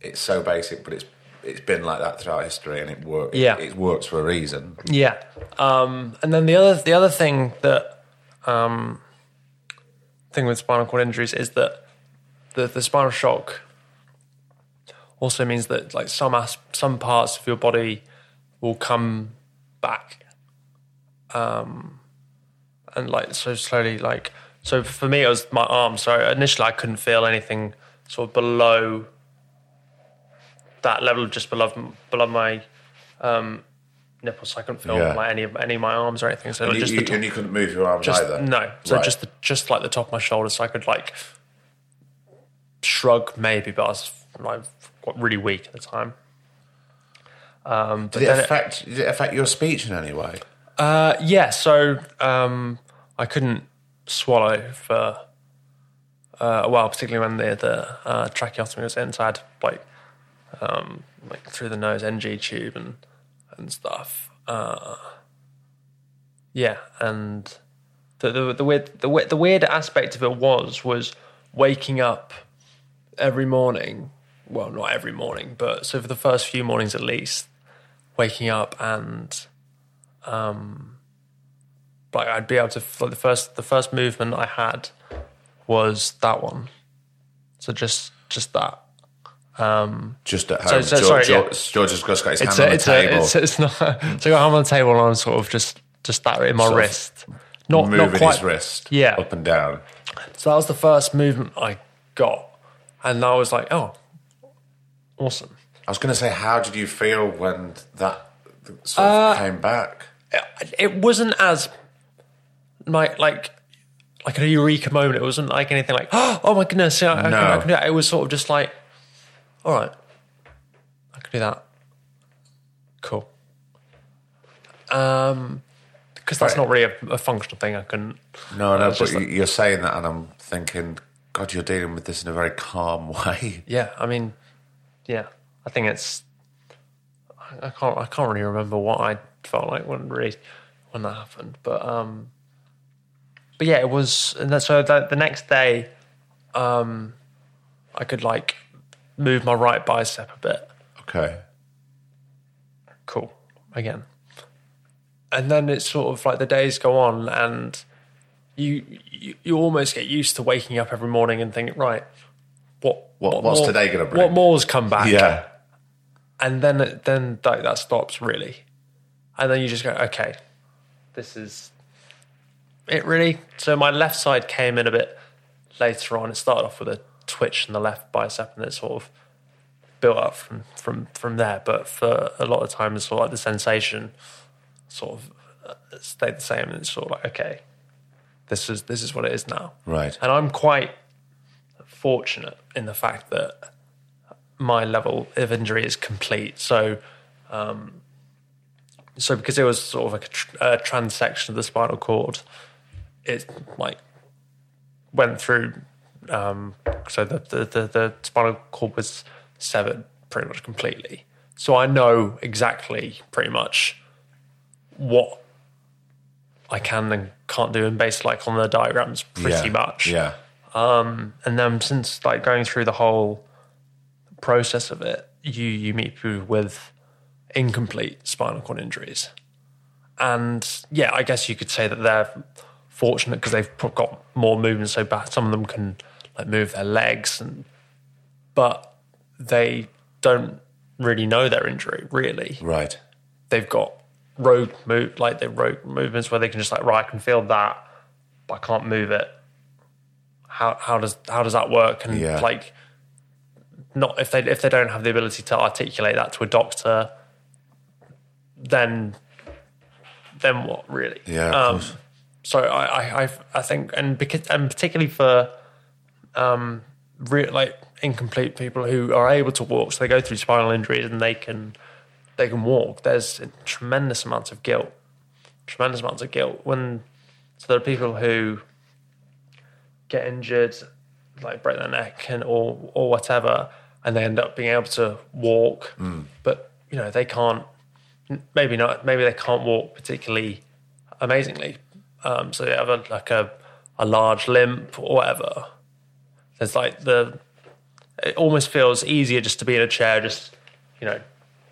A: it's so basic, but it's it's been like that throughout history, and it works.
B: Yeah.
A: it, works for a reason.
B: Yeah, um, and then the other the other thing that um, thing with spinal cord injuries is that the the spinal shock also means that like some as- some parts of your body will come back, um, and like so slowly like so for me it was my arm. So initially I couldn't feel anything sort of below that level, just below below my um, nipples. So I couldn't feel
A: Yeah.
B: like any of any of my arms or anything. So
A: And you,
B: just
A: you-
B: the top,
A: and you couldn't move your arms
B: just
A: either.
B: no. So
A: Right.
B: just the, just like the top of my shoulders, so I could like shrug maybe, but I was like really weak at the time. Um, but
A: did it
B: then it-
A: affect? did it affect your speech in any way?
B: uh, yeah, so um, I couldn't swallow for uh, a while, particularly when the the uh, tracheotomy was in. So I had like um, like through the nose NG tube and and stuff. Uh, yeah, and the the the weird the weird, the weird aspect of it was was waking up every morning. Well, not every morning, but so for the first few mornings at least, waking up and like I'd be able to like the first the first movement I had was that one. So just just that.
A: Um, Just at home.
B: so-
A: George,
B: sorry, yeah.
A: George, George has just got his
B: It's
A: hand
B: a,
A: on the table,
B: a, it's it's not so I got hand on the table and I'm sort of just just that in my
A: Sort
B: wrist. Not
A: moving
B: not quite
A: his wrist
B: Yeah.
A: up and down.
B: So that was the first movement I got. And I was like, oh, awesome.
A: I was going to say, how did you feel when that sort
B: Uh,
A: of came back?
B: it wasn't as my like like a eureka moment. It wasn't like anything like oh my goodness, yeah, I,
A: No.
B: I can do that. It was sort of just like, all right, I can do that. Cool. Um, because that's
A: Right.
B: not really a, a functional thing. I couldn't.
A: No, no, but you- you're saying that, and I'm thinking, God, you're dealing with this in a very calm way.
B: Yeah, I mean, yeah, I think it's. I I can't. I can't really remember what I felt like when really when that happened, but um, but yeah, it was. And then, so the, the next day, um, I could like move my right bicep a bit.
A: Okay.
B: Cool. Again. And then it's sort of like the days go on, and you you, you almost get used to waking up every morning and thinking, right, what,
A: What- what's
B: more-
A: today gonna bring?
B: What more's come back?
A: Yeah.
B: and then then that, that stops really, and then you just go, okay, this is it really. So my left side came in a bit later on. It started off with a twitch in the left bicep, and it sort of built up from from from there. But for a lot of times, sort of like the sensation sort of uh, stayed the same, and it's sort of like okay, this is this is what it is now.
A: Right.
B: And I'm quite fortunate in the fact that my level of injury is complete. So, um, so because it was sort of like a, tr- a transection of the spinal cord, it like went through. Um, so the, the the the spinal cord was severed pretty much completely. So I know exactly pretty much what I can and can't do, and based like on the diagrams, pretty
A: yeah.
B: much
A: Yeah.
B: Um, and then since like going through the whole process of it, you you meet people with incomplete spinal cord injuries, and yeah, I guess you could say that they're fortunate because they've got more movement. So some of them can like move their legs, and but they don't really know their injury. Really,
A: Right.
B: they've got rogue move like they rogue movements where they can just like right, I can feel that, but I can't move it. How how does how does that work? And
A: Yeah.
B: like, not if they if they don't have the ability to articulate that to a doctor, then then what really?
A: Yeah,
B: Um. So I, I, I, I think, and because, and particularly for, um, re- like incomplete people who are able to walk, so they go through spinal injuries and they can, they can walk. There's tremendous amounts of guilt, tremendous amounts of guilt when. So there are people who get injured, like break their neck and or or whatever, and they end up being able to walk, but you know they can't. Maybe not. Maybe they can't walk particularly amazingly. Um, so they have a, like a a large limp or whatever. There's like the. It almost feels easier just to be in a chair, just you know,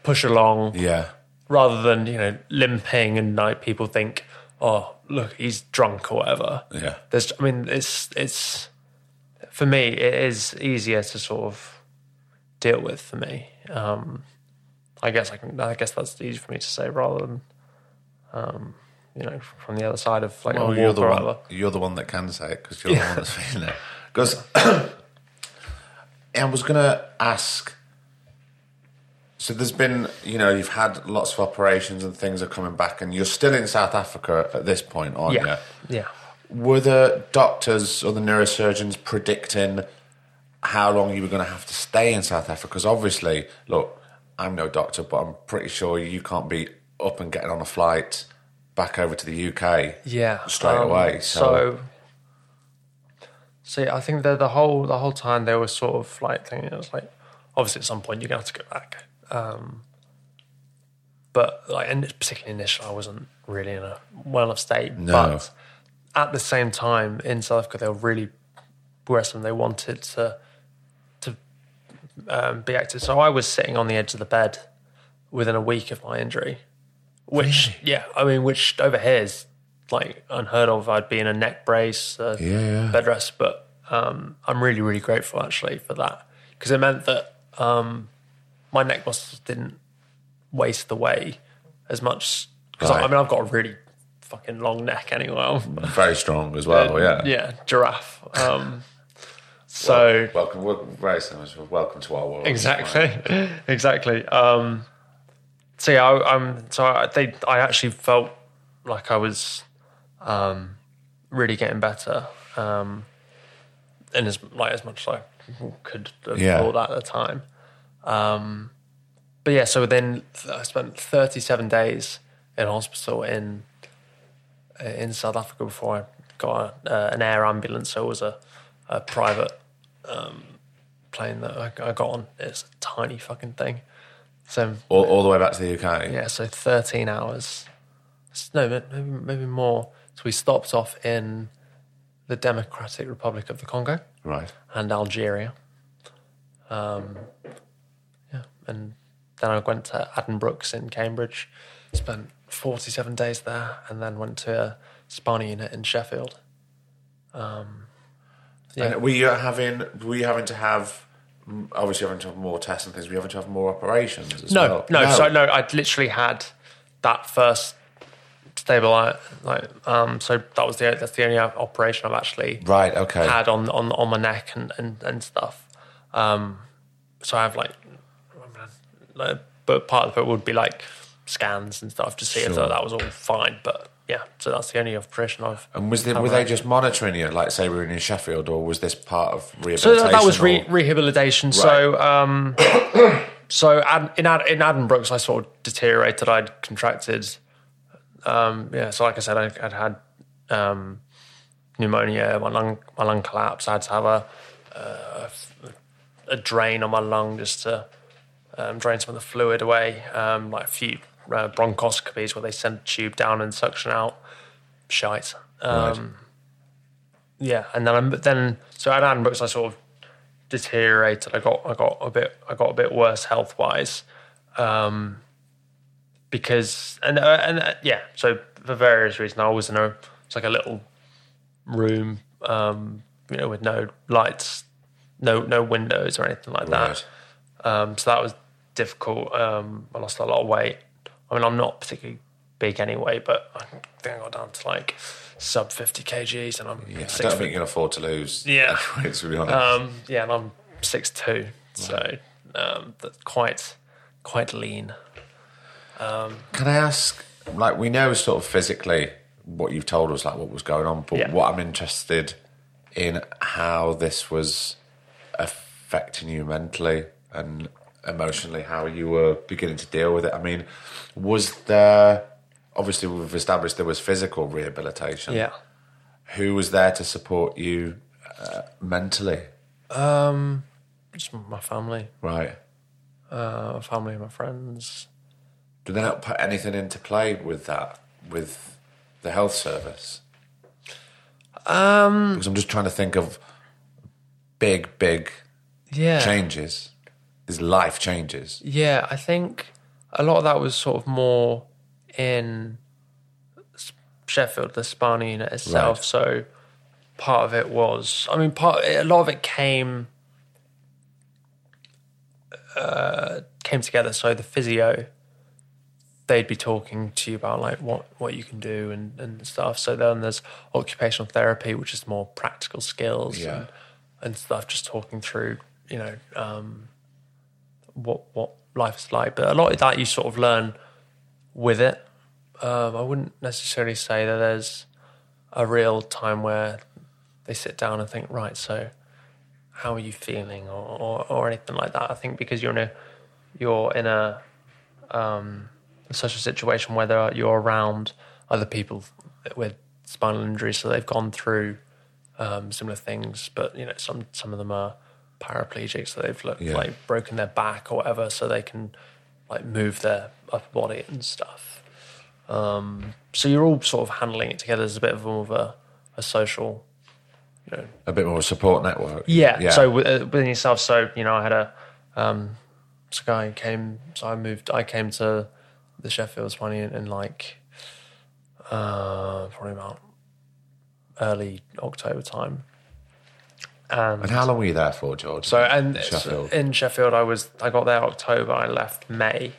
B: push along
A: Yeah.
B: rather than you know limping and like people think, oh look, he's drunk or whatever.
A: Yeah.
B: There's, I mean, it's it's for me, it is easier to sort of deal with for me. Um, I guess I can. I guess that's easy for me to say rather than, um, you know, from the other side of like
A: Well,
B: a
A: you're the one. You're the one that can say it because you're the one that's feeling it. Because I was going to ask. So there's been, you know, you've had lots of operations and things are coming back, and you're still in South Africa at this point, aren't
B: Yeah,
A: you?
B: yeah.
A: Were the doctors or the neurosurgeons predicting how long you were going to have to stay in South Africa? Because obviously, look, I'm no doctor, but I'm pretty sure you can't be up and getting on a flight back over to the UK
B: Yeah,
A: straight
B: um,
A: away. So,
B: So, see, I think that the whole the whole time they were sort of like thinking it was like, obviously at some point you're gonna have to go back. Um, but like, and particularly initially, I wasn't really in a well enough state.
A: No.
B: But at the same time, in South Africa, they were really and They wanted to to um, be active. So I was sitting on the edge of the bed within a week of my injury, which yeah, I mean, which over here is like unheard of. I'd be in a neck brace, uh,
A: Yeah, yeah.
B: bed rest, but um, I'm really really grateful actually for that because it meant that um, my neck muscles didn't waste away as much. Because I,
A: Right.
B: I mean, I've got a really fucking long neck anyway. I'm-
A: very strong as well. yeah.
B: yeah, giraffe. Um, so
A: Welcome, welcome, very. Welcome to our world.
B: exactly, exactly. Um, so yeah, I, I'm so I, they, I actually felt like I was um, really getting better, um, and as like as much as I could have
A: Yeah.
B: thought at the time. Um, but yeah, so then I spent 37 days in hospital in in South Africa before I got a, uh, an air ambulance. So it was a, a private um, plane that I, I got on. It's a tiny fucking thing. So
A: All, all the way back to the UK.
B: yeah, so 13 hours. No, maybe, maybe more. So we stopped off in the Democratic Republic of the Congo
A: Right.
B: and Algeria. Um, yeah, and then I went to Addenbrooke's in Cambridge, spent 47 days there, and then went to a spinal unit in Sheffield. Um, yeah,
A: And were you having? Were you having to have? Mm, Obviously, having to have more tests and things. we you having to have more operations as
B: no,
A: well?
B: no, So no, I literally had that first stabilize. Like, um, so that was the that's the only operation I've actually
A: Right. Okay.
B: had on on on my neck and and, and stuff. Um, so I have like, like, but part of it would be like scans and stuff to see if
A: Sure.
B: that was all fine. But yeah, so that's the only operation I've.
A: and was they, were they just monitoring you, like say we were in Sheffield, or was this part of
B: So
A: rehabilitation?
B: that, that was re- rehabilitation. So, um, so Ad, in Ad, in Addenbrooke's, I sort of deteriorated. I'd contracted, um, yeah. So, like I said, I, I'd had um, pneumonia. My lung, my lung collapsed. I had to have a uh, a drain on my lung just to um, drain some of the fluid away. Um, like a few uh, bronchoscopies where they send a tube down and suction out shite. Um, yeah, and then I'm then so at Addenbrooke's I sort of deteriorated. I got I got a bit I got a bit worse health wise, um, because and uh, and uh, yeah, so for various reasons I was in a it's like a little room um, you know, with no lights, no no windows or anything like that. Um, so that was difficult. Um, I lost a lot of weight. I mean, I'm not particularly big anyway, but I think I got down to like sub 50 kgs, and I'm
A: Yeah, I don't
B: foot
A: think you can afford to lose.
B: Yeah.
A: weight, to be honest.
B: um, yeah, and I'm six two, so um, that's quite quite lean.
A: Can I ask, like, we know sort of physically what you've told us, like what was going on, but
B: Yeah.
A: what I'm interested in how this was affecting you mentally and emotionally, how you were beginning to deal with it. I mean, was there, obviously, we've established there was physical rehabilitation.
B: Yeah,
A: Who was there to support you uh, mentally?
B: um, just my family,
A: Right.
B: uh, my family, and my friends.
A: Did they not put anything into play with that, with the health service?
B: Um,
A: Because I'm just trying to think of big, big
B: yeah,
A: changes. These life changes.
B: Yeah, I think a lot of that was sort of more in Sheffield, the spinal unit itself.
A: Right.
B: So part of it was, I mean, part a lot of it came uh, came together. So the physio, they'd be talking to you about like what what you can do and and stuff. So then there's occupational therapy, which is more practical skills
A: Yeah.
B: and, and stuff. Just talking through, you know. Um, what what life's like. But a lot of that you sort of learn with it. Um, I wouldn't necessarily say that there's a real time where they sit down and think, right, so how are you feeling, or or, or anything like that. I think because you're in a you're in a um, social situation where you're around other people with spinal injuries, so they've gone through um, similar things. But you know, some some of them are paraplegic, so they've looked,
A: Yeah.
B: like broken their back or whatever, so they can like move their upper body and stuff. Um, so you're all sort of handling it together as a bit of more of a, a social, you know,
A: A bit more of a support network.
B: yeah. yeah. So uh, within yourself, so you know, I had a um, this guy came. So I moved. I came to the Sheffield Spine in, in like uh, probably about early October time. And,
A: And how long were you there for, George?
B: so and
A: Sheffield.
B: in Sheffield, I was I got there October. I left May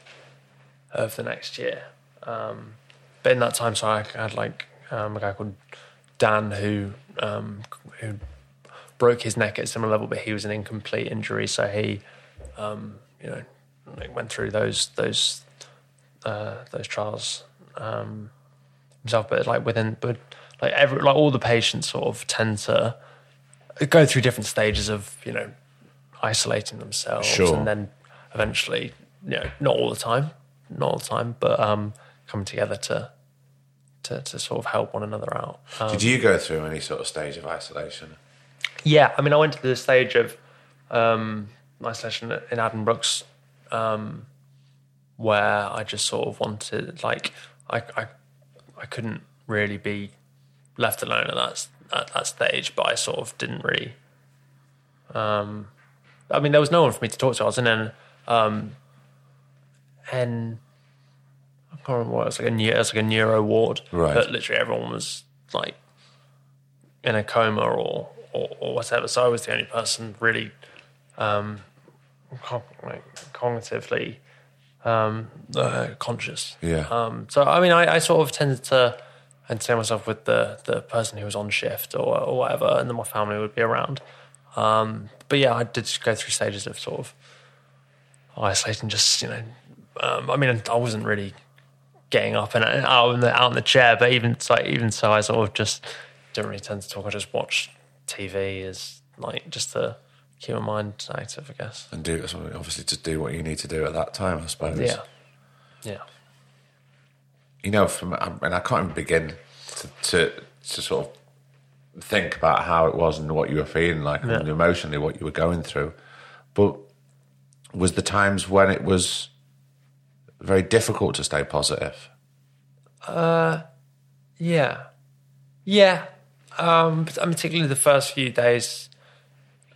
B: of the next year. Um, but in that time, so I had like um, a guy called Dan who um, who broke his neck at a similar level, but he was an incomplete injury. So he, um, you know, went through those those uh, those trials um, himself. But like within, but like every like all the patients sort of tend to go through different stages of you know isolating themselves,
A: Sure.
B: and then eventually, you know, not all the time, not all the time, but um, coming together to. To, to sort of help one another out. Um,
A: Did you go through any sort of stage of isolation?
B: yeah, I mean, I went to the stage of um, isolation in Addenbrooke's, um, where I just sort of wanted, like, I, I, I couldn't really be left alone at that at that stage, but I sort of didn't really. Um, I mean, there was no one for me to talk to. I was in an, um, and I can't remember what it was like a neuro, it was like a neuro ward,
A: Right.
B: But literally everyone was like in a coma or, or, or whatever. So I was the only person really um, like cognitively um, uh, conscious.
A: Yeah.
B: Um, so I mean, I, I sort of tended to entertain myself with the the person who was on shift or, or whatever, and then my family would be around. Um, but yeah, I did go through stages of sort of isolating. Just you know, um, I mean, I wasn't really getting up and out in the out in the chair, but even so, even so, I sort of just didn't really tend to talk. I just watched TV as like just to keep my mind active, I guess.
A: And do obviously to do what you need to do at that time, I suppose.
B: Yeah, yeah.
A: You know, from and I can't even begin to, to to sort of think about how it was and what you were feeling like and emotionally what you were going through. But was the times when it was very difficult to stay positive?
B: Uh, Yeah, yeah. Um, particularly the first few days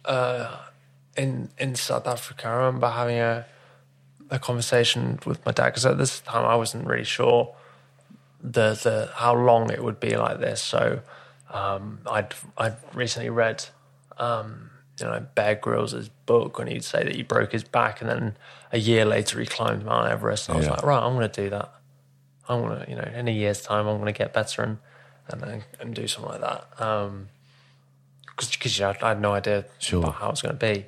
B: uh, in in South Africa. I remember having a a conversation with my dad because at this time I wasn't really sure the the how long it would be like this. So um, I'd I'd recently read um, you know, Bear Grylls' book when he'd say that he broke his back and then a year later he climbed Mount Everest. I was
A: Yeah.
B: like, right, I'm going to do that. I'm going to, you know, in a year's time, I'm going to get better and and, and, and do something like that. Um, because you know, I had no idea
A: Sure.
B: about how it was going to be.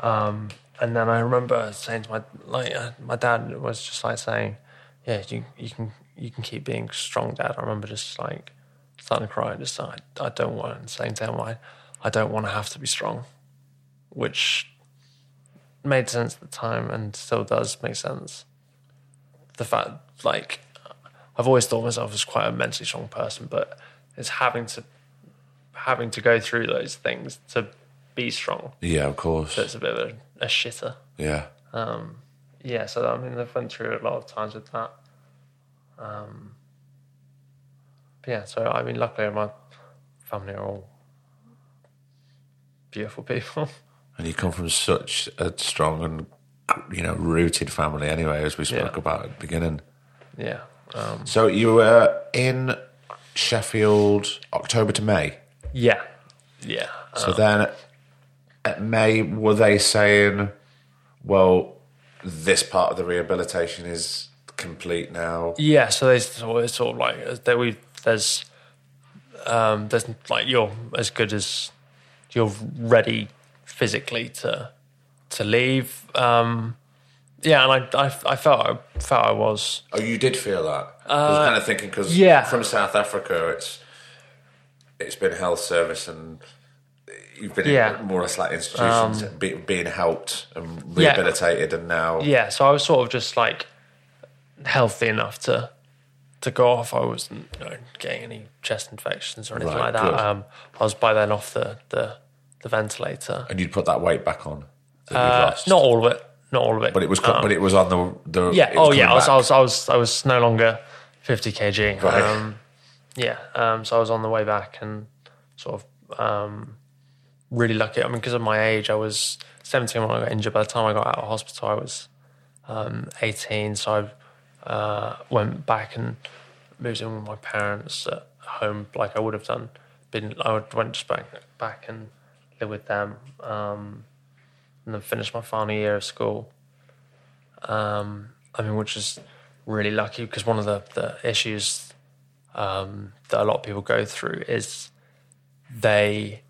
B: Um, and then I remember saying to my like uh, my dad was just like saying, "Yeah, you you can you can keep being strong, Dad." I remember just like starting to cry, and just I I don't want and saying to him, I I don't want to have to be strong, which made sense at the time and still does make sense. The fact like I've always thought myself as quite a mentally strong person, but it's having to having to go through those things to be strong.
A: Yeah, of course.
B: So it's a bit of a, a shitter.
A: Yeah.
B: Um, yeah, so I mean, I've went through a lot of times with that. Um, yeah, so I mean, luckily my family are all beautiful people.
A: And you come from such a strong and you know rooted family anyway, as we spoke
B: Yeah.
A: about at the beginning.
B: yeah, um,
A: So you were in Sheffield October to May.
B: yeah, yeah.
A: So then at May, were they saying, well, this part of the rehabilitation is complete now?
B: Yeah, so there's sort of, like there we there's um there's like you're as good as you're ready physically to to leave. Um yeah, and I I, I felt I felt I was
A: Oh, you did feel that? I was kind of thinking because
B: yeah.
A: from South Africa, it's it's been health service and you've been
B: Yeah. Um,
A: in more or less like institutions be, being helped and
B: Yeah.
A: rehabilitated, and now
B: yeah. So I was sort of just like healthy enough to to go off. I wasn't you know, getting any chest infections or anything
A: Right,
B: like that. Um, I was by then off the the, the ventilator.
A: and you'd put that weight back on
B: Uh, not all of it. Not all of it.
A: but it was
B: Um,
A: but it was on the the
B: Yeah. Oh, yeah. I was, I was, I was, I was no longer 50 kg.
A: Right.
B: Um, yeah. Um, so I was on the way back and sort of um, really lucky. I mean, because of my age, I was 17 when I got injured. By the time I got out of hospital, I was um, 18. So I uh, went back and moved in with my parents at home, like I would have done. Been, I would, went just back back and lived with them, um, and then finished my final year of school. Um, I mean, which is really lucky because one of the, the issues um, that a lot of people go through is they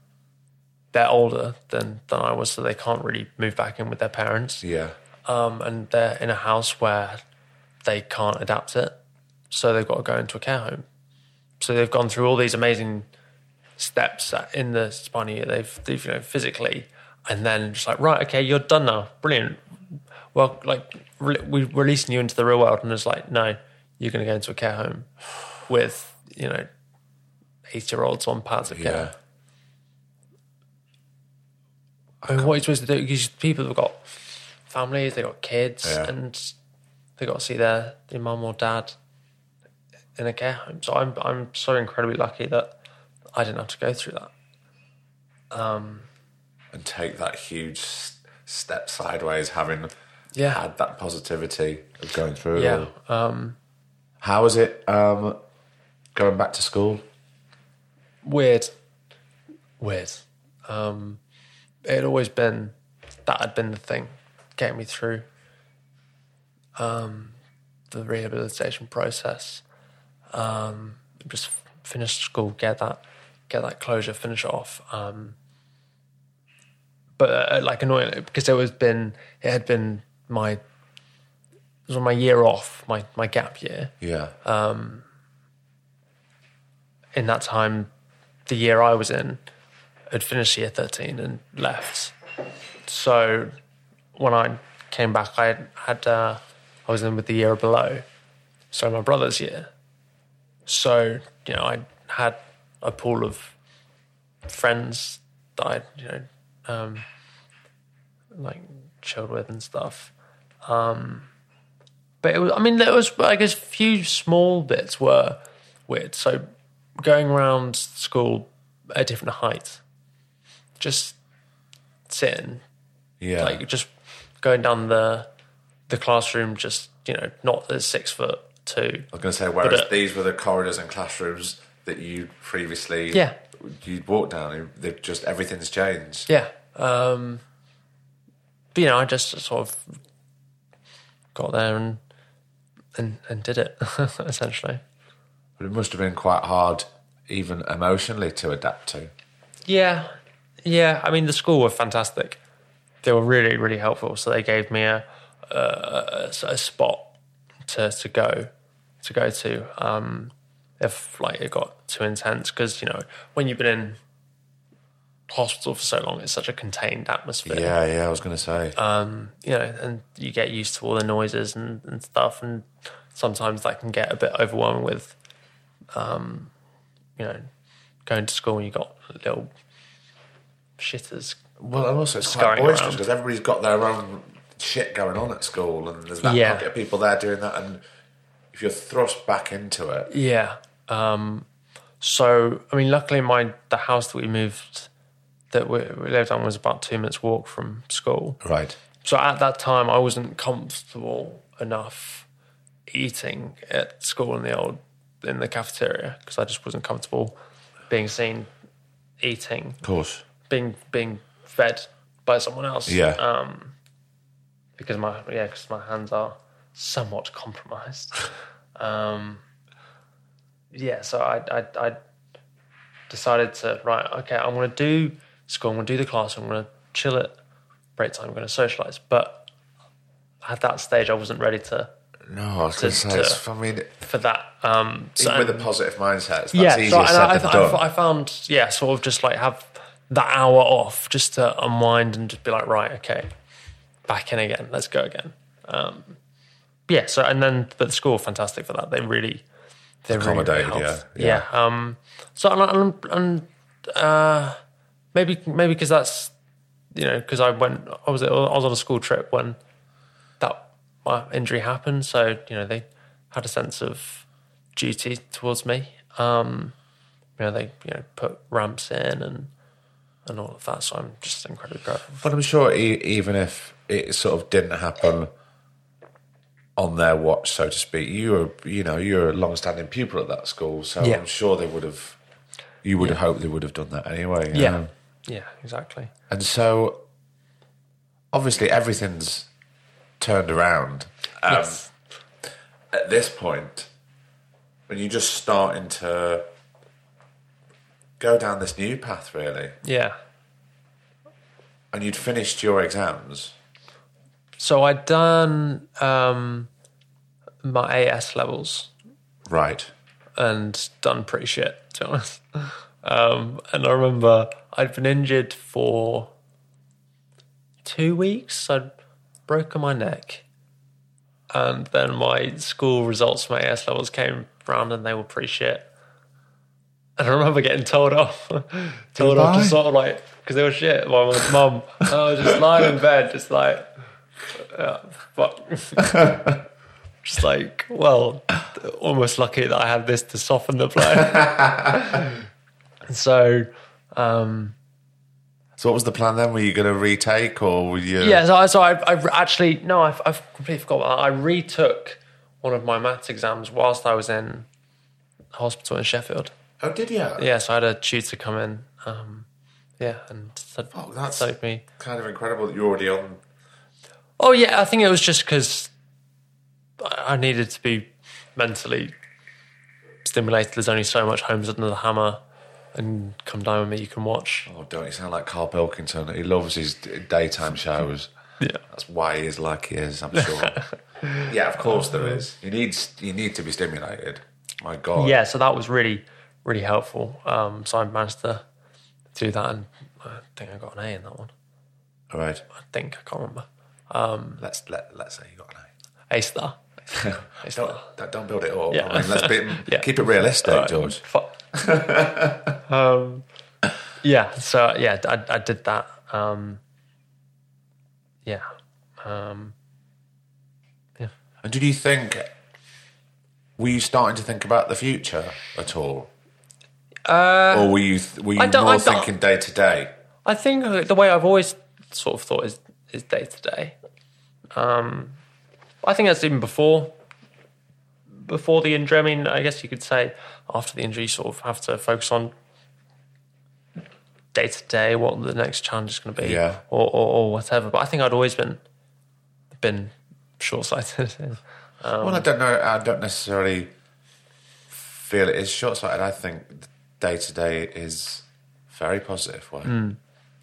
B: they're older than than I was, so they can't really move back in with their parents,
A: yeah.
B: um, and they're in a house where they can't adapt it, so they've got to go into a care home. So they've gone through all these amazing steps in the spinal year. They've, they've you know physically, and then just like right, okay, you're done now, brilliant. Well, like re- we're releasing you into the real world, and it's like no, you're going to go into a care home with you know eight year olds on pads of
A: Yeah.
B: care. I mean, what are you supposed to do? Because people have got families, they've got kids,
A: Yeah.
B: and they got to see their, their mum or dad in a care home. So I'm I'm so incredibly lucky that I didn't have to go through that.
A: Um, and take that huge step sideways, having
B: Yeah.
A: had that positivity of going through it.
B: Yeah. Um,
A: How was it um, going back to school?
B: weird. Weird. Um, it had always been that had been the thing getting me through um, the rehabilitation process. Um, just finish school, get that, get that closure, finish it off. Um, but uh, like annoyingly, because it was been, it had been my, it was on my year off, my my gap year.
A: Yeah.
B: in that time, the year I was in, had finished year 13 and left. So when I came back, I had, had uh, I was in with the year below, so my brother's year. So you know, I had a pool of friends that I you know, um, like chilled with and stuff. Um, but it was, I mean, there was, I guess, a few small bits were weird. So going around school at a different height, just sitting,
A: yeah.
B: like just going down the the classroom, just you know, not at six foot two.
A: I was going to say, whereas
B: uh,
A: these were the corridors and classrooms that you previously
B: Yeah.
A: you'd walk down, they've just everything's changed.
B: Yeah. Um, but, you know, I just sort of got there and and, and did it essentially.
A: But it must have been quite hard, even emotionally, to adapt to.
B: Yeah, yeah. I mean, the school were fantastic. They were really, really helpful. So they gave me a a, a spot to to go to go to um, if like it got too intense because you know when you've been in hospital for so long, it's such a contained atmosphere.
A: Yeah, yeah. I was going to say.
B: Um, you know, and you get used to all the noises and, and stuff, and sometimes that can get a bit overwhelming with, um, you know, going to school and you got little shitters.
A: well, and also it's quite boisterous because everybody's got their own shit going on at school, and there's that
B: Yeah.
A: pocket of people there doing that. And if you're thrust back into it,
B: Yeah. Um, so I mean, luckily, my the house that we moved that we, we lived on was about two minutes walk from school.
A: right?
B: So at that time, I wasn't comfortable enough eating at school in the old in the cafeteria because I just wasn't comfortable being seen eating,
A: Of course.
B: being being fed by someone else.
A: Yeah.
B: Um, because my yeah, because my hands are somewhat compromised. um, yeah, so I, I I decided to right. Okay, I'm going to do school. I'm to do the class. I'm going to chill at break time. I'm going to socialize. But at that stage, I wasn't ready to
A: No, I was going to say.
B: to-
A: I mean,
B: for that. Um, so-
A: even with a positive mindset, that's
B: yeah,
A: easier
B: so, and
A: said
B: I,
A: than
B: I,
A: done.
B: I, I found yeah, sort of just like have that hour off just to unwind and just be like, right, okay, back in again, let's go again. Um, yeah, so and then but the school fantastic for that. They really they really, really
A: Accommodated,
B: helped.
A: yeah,
B: yeah. Um, so and, and, and uh, maybe maybe because that's you know because I went I was I was on a school trip when that my injury happened. So you know they had a sense of duty towards me. Um, you know they you know put ramps in and and all of that. So I'm just incredibly grateful.
A: But I'm sure e- even if it sort of didn't happen on their watch, so to speak, you were, you know, you're a long-standing pupil at that school, so
B: Yeah.
A: I'm sure they would have, you would have hoped they would have done that anyway.
B: Yeah,
A: know?
B: yeah, exactly.
A: And so, obviously, everything's turned around. Um,
B: yes.
A: At this point, when you're just starting to go down this new path, really,
B: Yeah.
A: and you'd finished your exams.
B: So I'd done um, my AS levels
A: Right.
B: and done pretty shit, to be honest. Um, and I remember I'd been injured for two weeks. I'd broken my neck. And then my school results my AS levels came round and they were pretty shit. And I remember getting told off, told off to sort of like, because they were shit by my mum. I was just lying in bed, just like, yeah, fuck. just like, well, almost lucky that I had this to soften the blow. so, um,
A: So, what was the plan then? Were you going to retake, or were you?
B: yeah, so, I, so I, I actually, no, I've, I've completely forgot about that. I retook one of my maths exams whilst I was in hospital in Sheffield.
A: Oh, did you?
B: Yeah, so I had a tutor come in, um, yeah, and said,
A: Oh, that's
B: me.
A: kind of incredible that you're already on.
B: Oh yeah, I think it was just because I I needed to be mentally stimulated. There's only so much Homes Under the Hammer and Come Dine with Me you can watch.
A: Oh, don't you sound like Carl Pilkington? He loves his daytime shows.
B: Yeah,
A: That's why he is like he is. I'm sure. yeah, of course there is. You need you need to be stimulated. My God.
B: yeah. So that was really, really helpful. Um, so I managed to do that, and I think I got an A in that one.
A: All right.
B: I think I can't remember.
A: Let's let let's say you got an
B: A star.
A: A.
B: Star.
A: don't don't build it up.
B: Yeah.
A: I mean, let's be,
B: Yeah.
A: keep it realistic,
B: Alright,
A: George.
B: um, yeah, so yeah, I, I did that. Um, yeah. Um,
A: And did you think? Were you starting to think about the future at all,
B: uh,
A: or were you th- were you more thinking day to day?
B: I think the way I've always sort of thought is is day to day. Um, I think that's even before before the injury. I mean, I guess you could say after the injury, you sort of have to focus on day to day what the next challenge is going to be,
A: Yeah.
B: or, or or whatever. But I think I'd always been been short sighted.
A: well, I don't know. I don't necessarily feel it is short sighted. I think day to day is very positive. Way.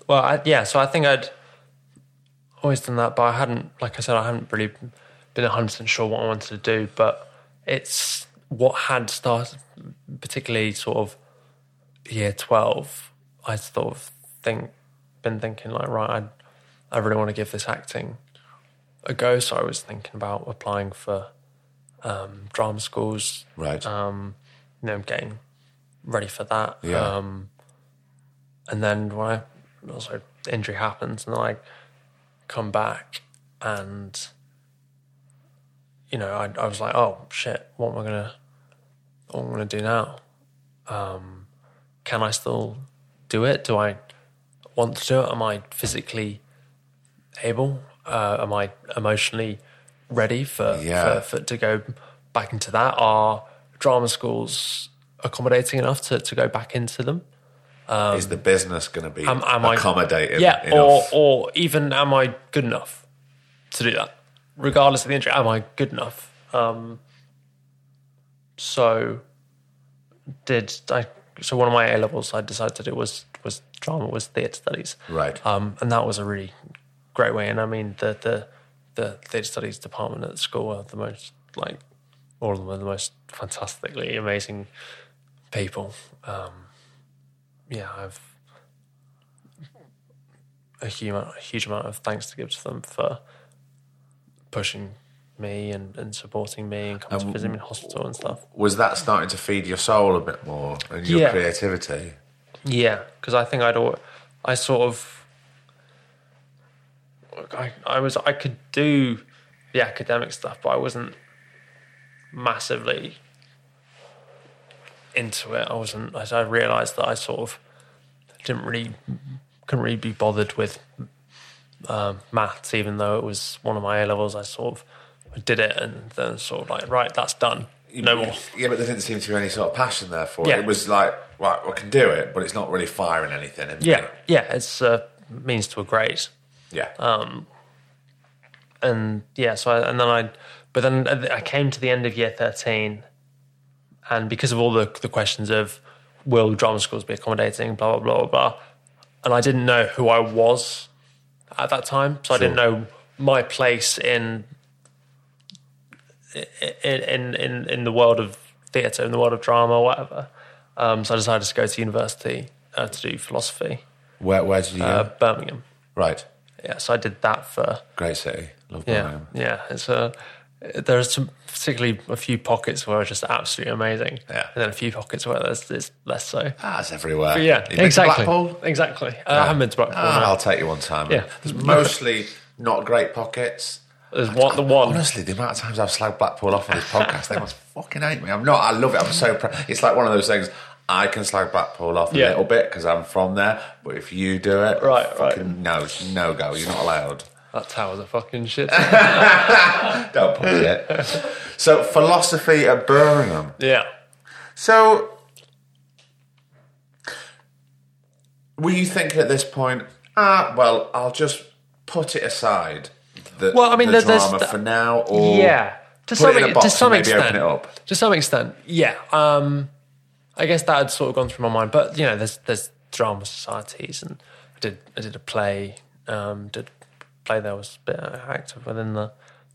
B: Well, I, yeah. So I think I'd always done that, but I hadn't, like I said, I hadn't really been hundred percent sure what I wanted to do. But it's what had started, particularly sort of year twelve. I sort of think, been thinking like, right, I, I really want to give this acting a go. So I was thinking about applying for um, drama schools,
A: Right.
B: um, you know, getting ready for that.
A: Yeah.
B: Um, and then when I also injury happens, and I come back, and you know, I, I was like, oh shit, what am I gonna, what am I gonna do now? Um, can I still do it? Do I want to do it? Am I physically able? Uh, am I emotionally ready for,
A: Yeah.
B: for, for to go back into that? Are drama schools accommodating enough to, to go back into them?
A: is the business going to be
B: Am, am I
A: accommodating?
B: Yeah,
A: enough?
B: or or even am I good enough to do that, regardless of the injury? Am I good enough? Um, so did I? So one of my A levels I decided it was was drama was theatre studies,
A: Right.
B: Um, and that was a really great way. And I mean the the the theatre studies department at school are the most like all of them are the most fantastically amazing people. Um, yeah, I've a huge amount, a huge amount of thanks to give to them for pushing me and, and supporting me and coming to visit me in hospital and stuff.
A: was that starting to feed your soul a bit more and your
B: Yeah.
A: creativity?
B: Yeah, because I think I'd all, I sort of I I was I could do the academic stuff, but I wasn't massively into it. I wasn't. I, I realised that I sort of didn't really couldn't really be bothered with um, maths, even though it was one of my A levels. I sort of did it and then sort of like right, that's done. No more.
A: Yeah, but there didn't seem to be any sort of passion there for it.
B: Yeah.
A: It was like, right, I can do it, but it's not really firing anything. In me.
B: Yeah, yeah, it's a means to a grade.
A: yeah. Um.
B: and yeah, so I, and then I, but then I came to the end of year thirteen, and because of all the the questions of will drama schools be accommodating, blah blah blah blah, blah and I didn't know who I was at that time, so I didn't know my place in in in in, the world of theatre, in the world of drama, whatever. Um, so I decided to go to university uh, to do philosophy,
A: where, where did you
B: uh,
A: go?
B: Birmingham.
A: Right.
B: Yeah, so I did that for
A: Great city. Love
B: yeah,
A: Birmingham.
B: yeah. It's a there's some particularly a few pockets where are just absolutely amazing.
A: Yeah.
B: and then a few pockets where there's, there's less so.
A: Ah, it's everywhere.
B: But yeah,
A: You been to
B: exactly,
A: Blackpool?
B: exactly. Uh, I haven't been to Blackpool.
A: Ah,
B: no.
A: I'll take you one time.
B: Yeah.
A: There's mostly not great pockets.
B: There's one, the one.
A: Honestly, the amount of times I've slagged Blackpool off on this podcast, they must fucking hate me. I'm not. I love it. I'm so proud. It's like one of those things. I can slag Blackpool off a
B: Yeah.
A: little bit because I'm from there, but if you do it,
B: Right, right.
A: no, no go. You're not allowed.
B: That tower's a fucking shit.
A: Don't push it. so philosophy at Birmingham.
B: yeah.
A: So, were you thinking at this point? Ah, well, I'll just put it aside. The,
B: Well, I mean,
A: the
B: there- there's
A: drama for now, or
B: yeah. To some,
A: it in a box
B: to some extent.
A: open it up.
B: To some extent, yeah. Um, I guess that had sort of gone through my mind, but you know, there's there's drama societies, and I did I did a play. Um, did play there was a bit active within the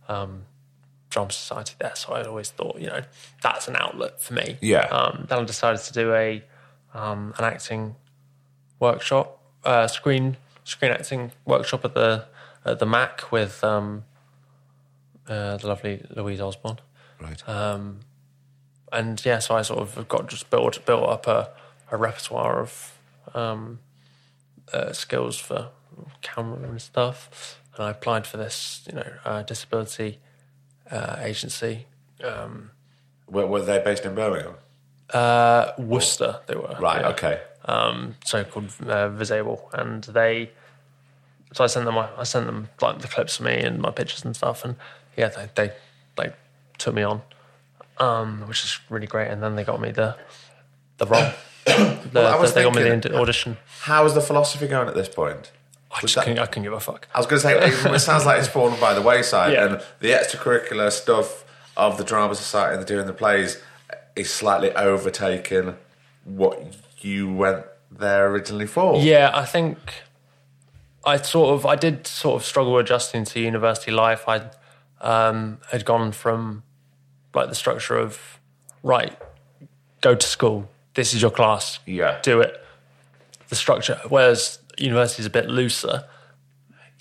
B: um, drama society there, so I always thought you know that's an outlet for me.
A: Yeah.
B: Um, then I decided to do a um, an acting workshop, uh, screen screen acting workshop at the at the Mac with um, uh, the lovely Louise Osborne
A: Right.
B: and yeah, so I sort of got just built built up a, a repertoire of um, uh, skills for camera and stuff, and I applied for this, you know, uh, disability uh, agency,
A: were, were they based in Birmingham?
B: uh, Worcester. They were
A: Right.
B: yeah.
A: Okay.
B: um, so called uh, Visable, and they. So I sent them. I sent them like the clips of me and my pictures and stuff, and yeah, they they, they took me on, um, which is really great. And then they got me the the role. the,
A: Well, I was
B: the- they got me the audition.
A: How's the philosophy going at this point?
B: I just
A: that-
B: couldn't, I couldn't give a fuck.
A: I was going to say, it, sounds like it's fallen by the wayside,
B: Yeah.
A: and the extracurricular stuff of the drama society and doing the plays is slightly overtaking what you went there originally for.
B: Yeah, I think I sort of I did sort of struggle adjusting to university life. I um, had gone from like the structure of right, go to school. This is your class.
A: Yeah.
B: do it. The structure, whereas university is a bit looser.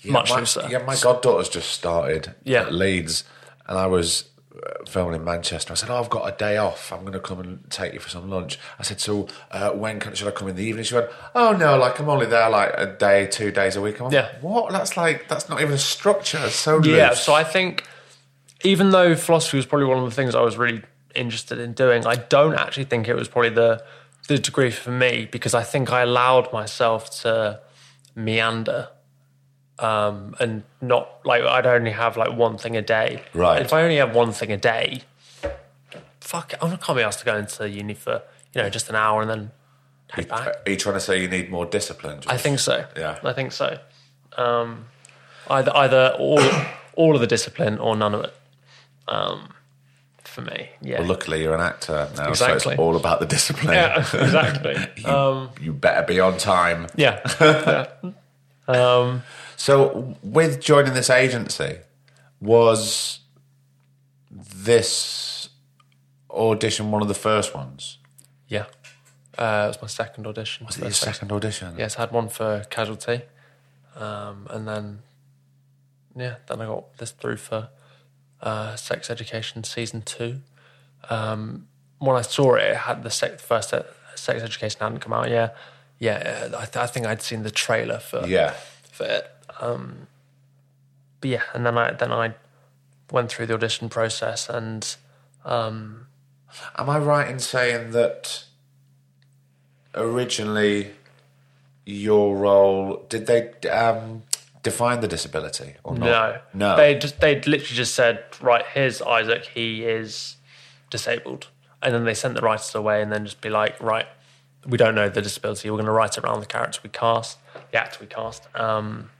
A: Yeah,
B: much
A: my,
B: looser.
A: Yeah, my goddaughter's just started
B: Yeah.
A: at Leeds, and I was uh, filming in Manchester. I said, "Oh, I've got a day off. I'm going to come and take you for some lunch." I said, "So uh, when can, should I come in the evening?" She went, "Oh no, like I'm only there like a day, two days a week." I'm like,
B: Yeah.
A: "What? That's like that's not even a structure. It's so loose."
B: Yeah, so I think even though philosophy was probably one of the things I was really interested in doing, I don't actually think it was probably the the degree for me because I think I allowed myself to meander um, and not like I'd only have like one thing a day.
A: Right.
B: If I only have one thing a day, fuck, it, I can't be asked to go into uni for you know just an hour and then head back.
A: Are you trying to say you need more discipline?
B: I think so.
A: Yeah.
B: I think so. Um, either either all all of the discipline or none of it. Um, for me, yeah.
A: Well, luckily you're an actor now, so it's all about the discipline.
B: yeah, exactly.
A: you, you better be on time.
B: yeah, yeah. Um,
A: So, with joining this agency, was this audition one of the first ones?
B: yeah. Uh, it was my second audition.
A: Was it your second audition?
B: Yes, I had one for Casualty, um, and then yeah, then I got this through for uh, Sex Education season two. Um, when I saw it, it had the sec- first se- Sex Education hadn't come out. Yeah, yeah. I, th- I think I'd seen the trailer for
A: Yeah.
B: for it. Um, but yeah, and then I then I went through the audition process and um,
A: Am I right in saying that originally your role did they um, define the disability or
B: no,
A: not? No. no.
B: they just they literally just said right here's Isaac, he is disabled, and then they sent the writers away and then just be like right, we don't know the disability, we're going to write it around the character we cast, the actor we cast. Um,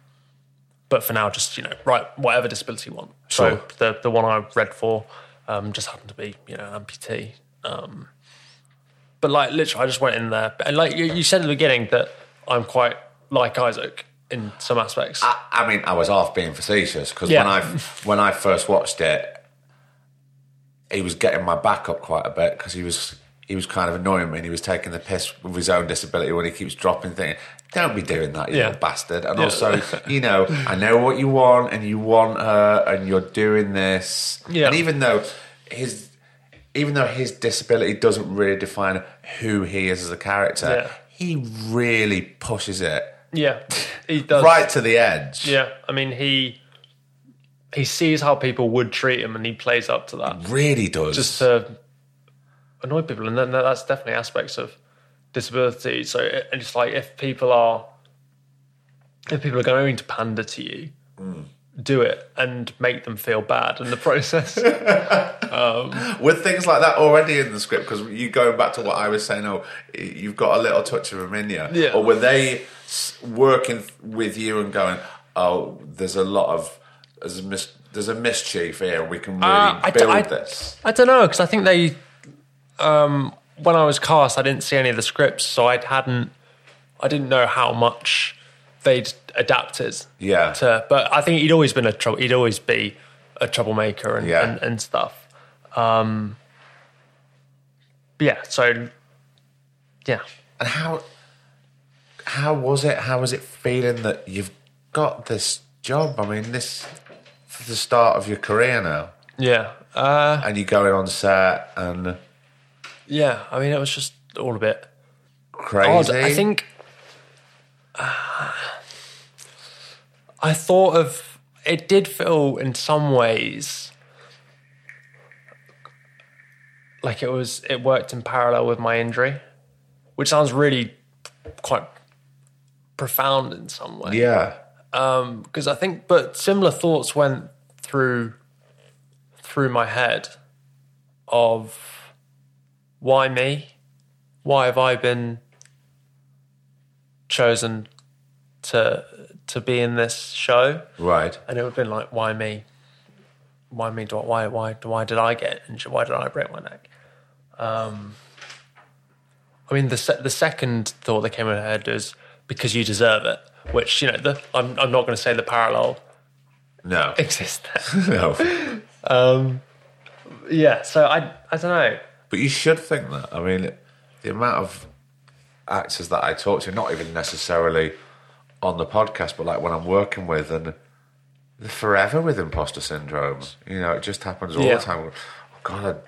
B: but for now, just you know, write whatever disability you want.
A: Sure.
B: So the the one I read for um, just happened to be you know an amputee. Um, but like literally, I just went in there and like you, you said at the beginning that I'm quite like Isaac in some aspects.
A: I, I mean, I was half being facetious because
B: Yeah.
A: when I when I first watched it, he was getting my back up quite a bit because he was he was kind of annoying me and he was taking the piss with his own disability when he keeps dropping things. Don't be doing that, you
B: Yeah.
A: little bastard. And
B: Yeah.
A: also, you know, I know what you want and you want her and you're doing this.
B: Yeah.
A: And even though his even though his disability doesn't really define who he is as a character,
B: Yeah.
A: he really pushes it
B: yeah, he does.
A: right to the edge.
B: Yeah, I mean he he sees how people would treat him and he plays up to that
A: Really does.
B: just to annoy people, and then that's definitely aspects of disability. So it- it's like if people are if people are going to pander to you. Mm. Do it and make them feel bad in the process.
A: Um, with things like that already in the script because you going back to what I was saying oh you've got a little touch of him in you
B: Yeah.
A: or were they working with you and going oh there's a lot of there's a, mis- there's a mischief here we can really
B: Uh, I d-
A: build
B: I-
A: this
B: I don't know because I think they, um, when I was cast, I didn't see any of the scripts, so I hadn't, I didn't know how much they'd adapted.
A: Yeah.
B: To, but I think he'd always been a trouble. He'd always be a troublemaker and
A: Yeah.
B: and, and stuff. Um, yeah. So yeah.
A: and how how was it how was it feeling that you've got this job I mean this is the start of your career now
B: Yeah. Uh,
A: and you're going on set and
B: yeah. I mean, it was just all a bit
A: crazy
B: odd. I think uh, I thought of it did feel in some ways like it was it worked in parallel with my injury, which sounds really quite profound in some way.
A: yeah
B: Because I think, but similar thoughts went through through my head of why me? why have I been chosen to to be in this show?
C: Right.
B: And it would have been like, why me? Why me? Do I, why why why did I get injured? Why did I break my neck? Um, I mean, the se- the second thought that came in my head is because you deserve it. Which you know, the, I'm I'm not going to say the parallel
C: No.
B: exists there.
C: no.
B: Um, yeah, so I I don't know.
C: But you should think that. I mean, the amount of actors that I talk to, not even necessarily on the podcast, but like when I'm working with, and they're forever with imposter syndrome. You know, it just happens all
B: Yeah.
C: the time. Oh God, I,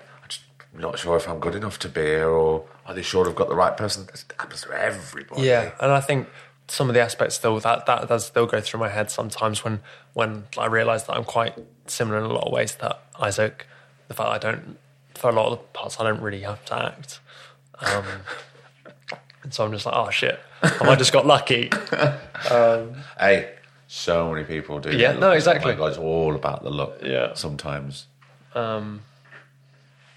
C: I'm not sure if I'm good enough to be here, or are they sure I've got the right person? It happens to everybody.
B: Yeah, and I think some of the aspects still that that does still go through my head sometimes when when I realise that I'm quite similar in a lot of ways to Isaac. The fact I don't for a lot of the parts I don't really have to act, um, and so I'm just like, oh shit, have I just got lucky?
C: Hey, so many people do.
B: Yeah, no, exactly.
C: Oh my God, it's all about the look.
B: Yeah.
C: Sometimes.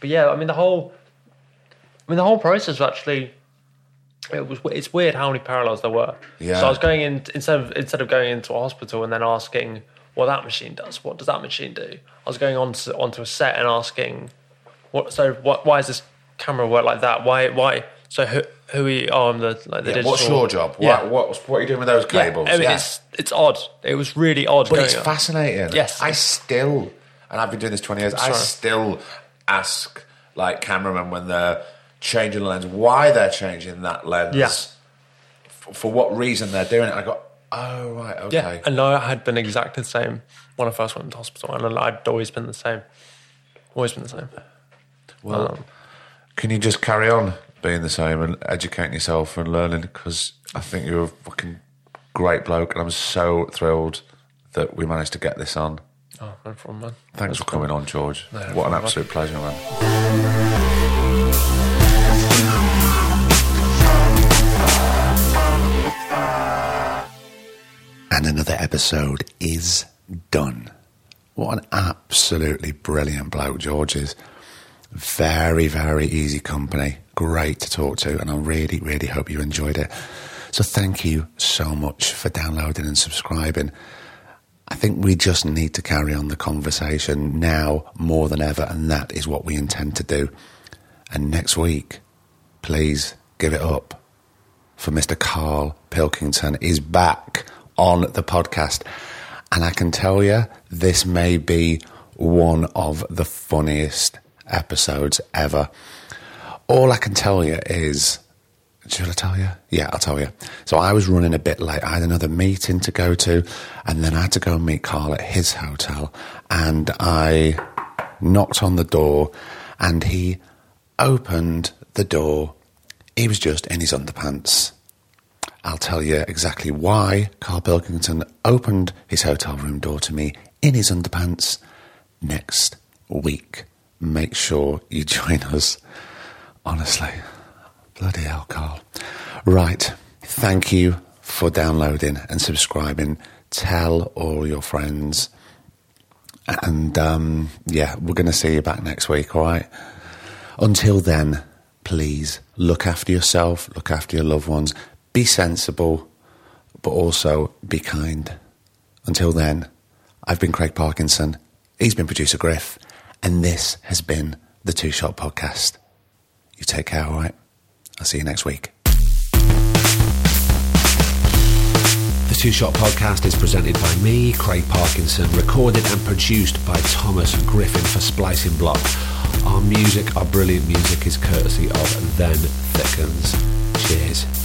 B: But yeah, I mean the whole, I mean the whole process actually. It was. It's weird how many parallels there were.
C: Yeah.
B: So I was going in instead of instead of going into a hospital and then asking what that machine does. What does that machine do? I was going on to, onto a set and asking, what? So what? Why is this camera work like that? Why? Why? So who? Who are you? Oh, I'm the like the
C: Yeah,
B: digital.
C: what's your job?
B: Yeah.
C: What, what, what are you doing with those
B: Yeah,
C: cables?
B: I mean,
C: Yeah.
B: it's it's odd. It was really odd.
C: But it's
B: on.
C: fascinating.
B: Yes.
C: I still, and I've been doing this 20 years, I still ask like cameramen when they're changing the lens, why they're changing that lens.
B: Yeah.
C: f- For what reason they're doing it. I go, oh, right, okay.
B: Yeah, and I had been exactly the same when I first went into hospital, and I'd always been the same. Always been the same.
C: well,
B: um,
C: can you just carry on being the same and educating yourself and learning? Because I think you're a fucking great bloke, and I'm so thrilled that we managed to get this on.
B: Oh, no problem, man.
C: Thanks for coming on, George.
B: No
C: what an
B: problem.
C: absolute pleasure, man.
A: And another episode is done. What an absolutely brilliant bloke George is. Very, very easy company. Great to talk to. And I really, really hope you enjoyed it. So thank you so much for downloading and subscribing. I think we just need to carry on the conversation now more than ever. And that is what we intend to do. And next week, please give it up for Mr. Carl Pilkington is back on the podcast. And I can tell you, this may be one of the funniest episodes ever. All I can tell you is, should I tell you? Yeah, I'll tell you. So I was running a bit late. I had another meeting to go to, and then I had to go and meet Carl at his hotel. And I knocked on the door, and he opened the door. He was just in his underpants. I'll tell you exactly why Carl Pilkington opened his hotel room door to me in his underpants next week. Make sure you join us. Honestly, bloody hell, Carl. Right. Thank you for downloading and subscribing. Tell all your friends. And um, yeah, we're going to see you back next week, all right? Until then, please look after yourself, look after your loved ones, be sensible, but also be kind. Until then, I've been Craig Parkinson, he's been producer Griff, and this has been the Two Shot Podcast. You take care, all right? I'll see you next week.
D: The Two Shot Podcast is presented by me, Craig Parkinson, recorded and produced by Thomas Griffin for Splicing Block. Our music, our brilliant music, is courtesy of Then Thickens. Cheers.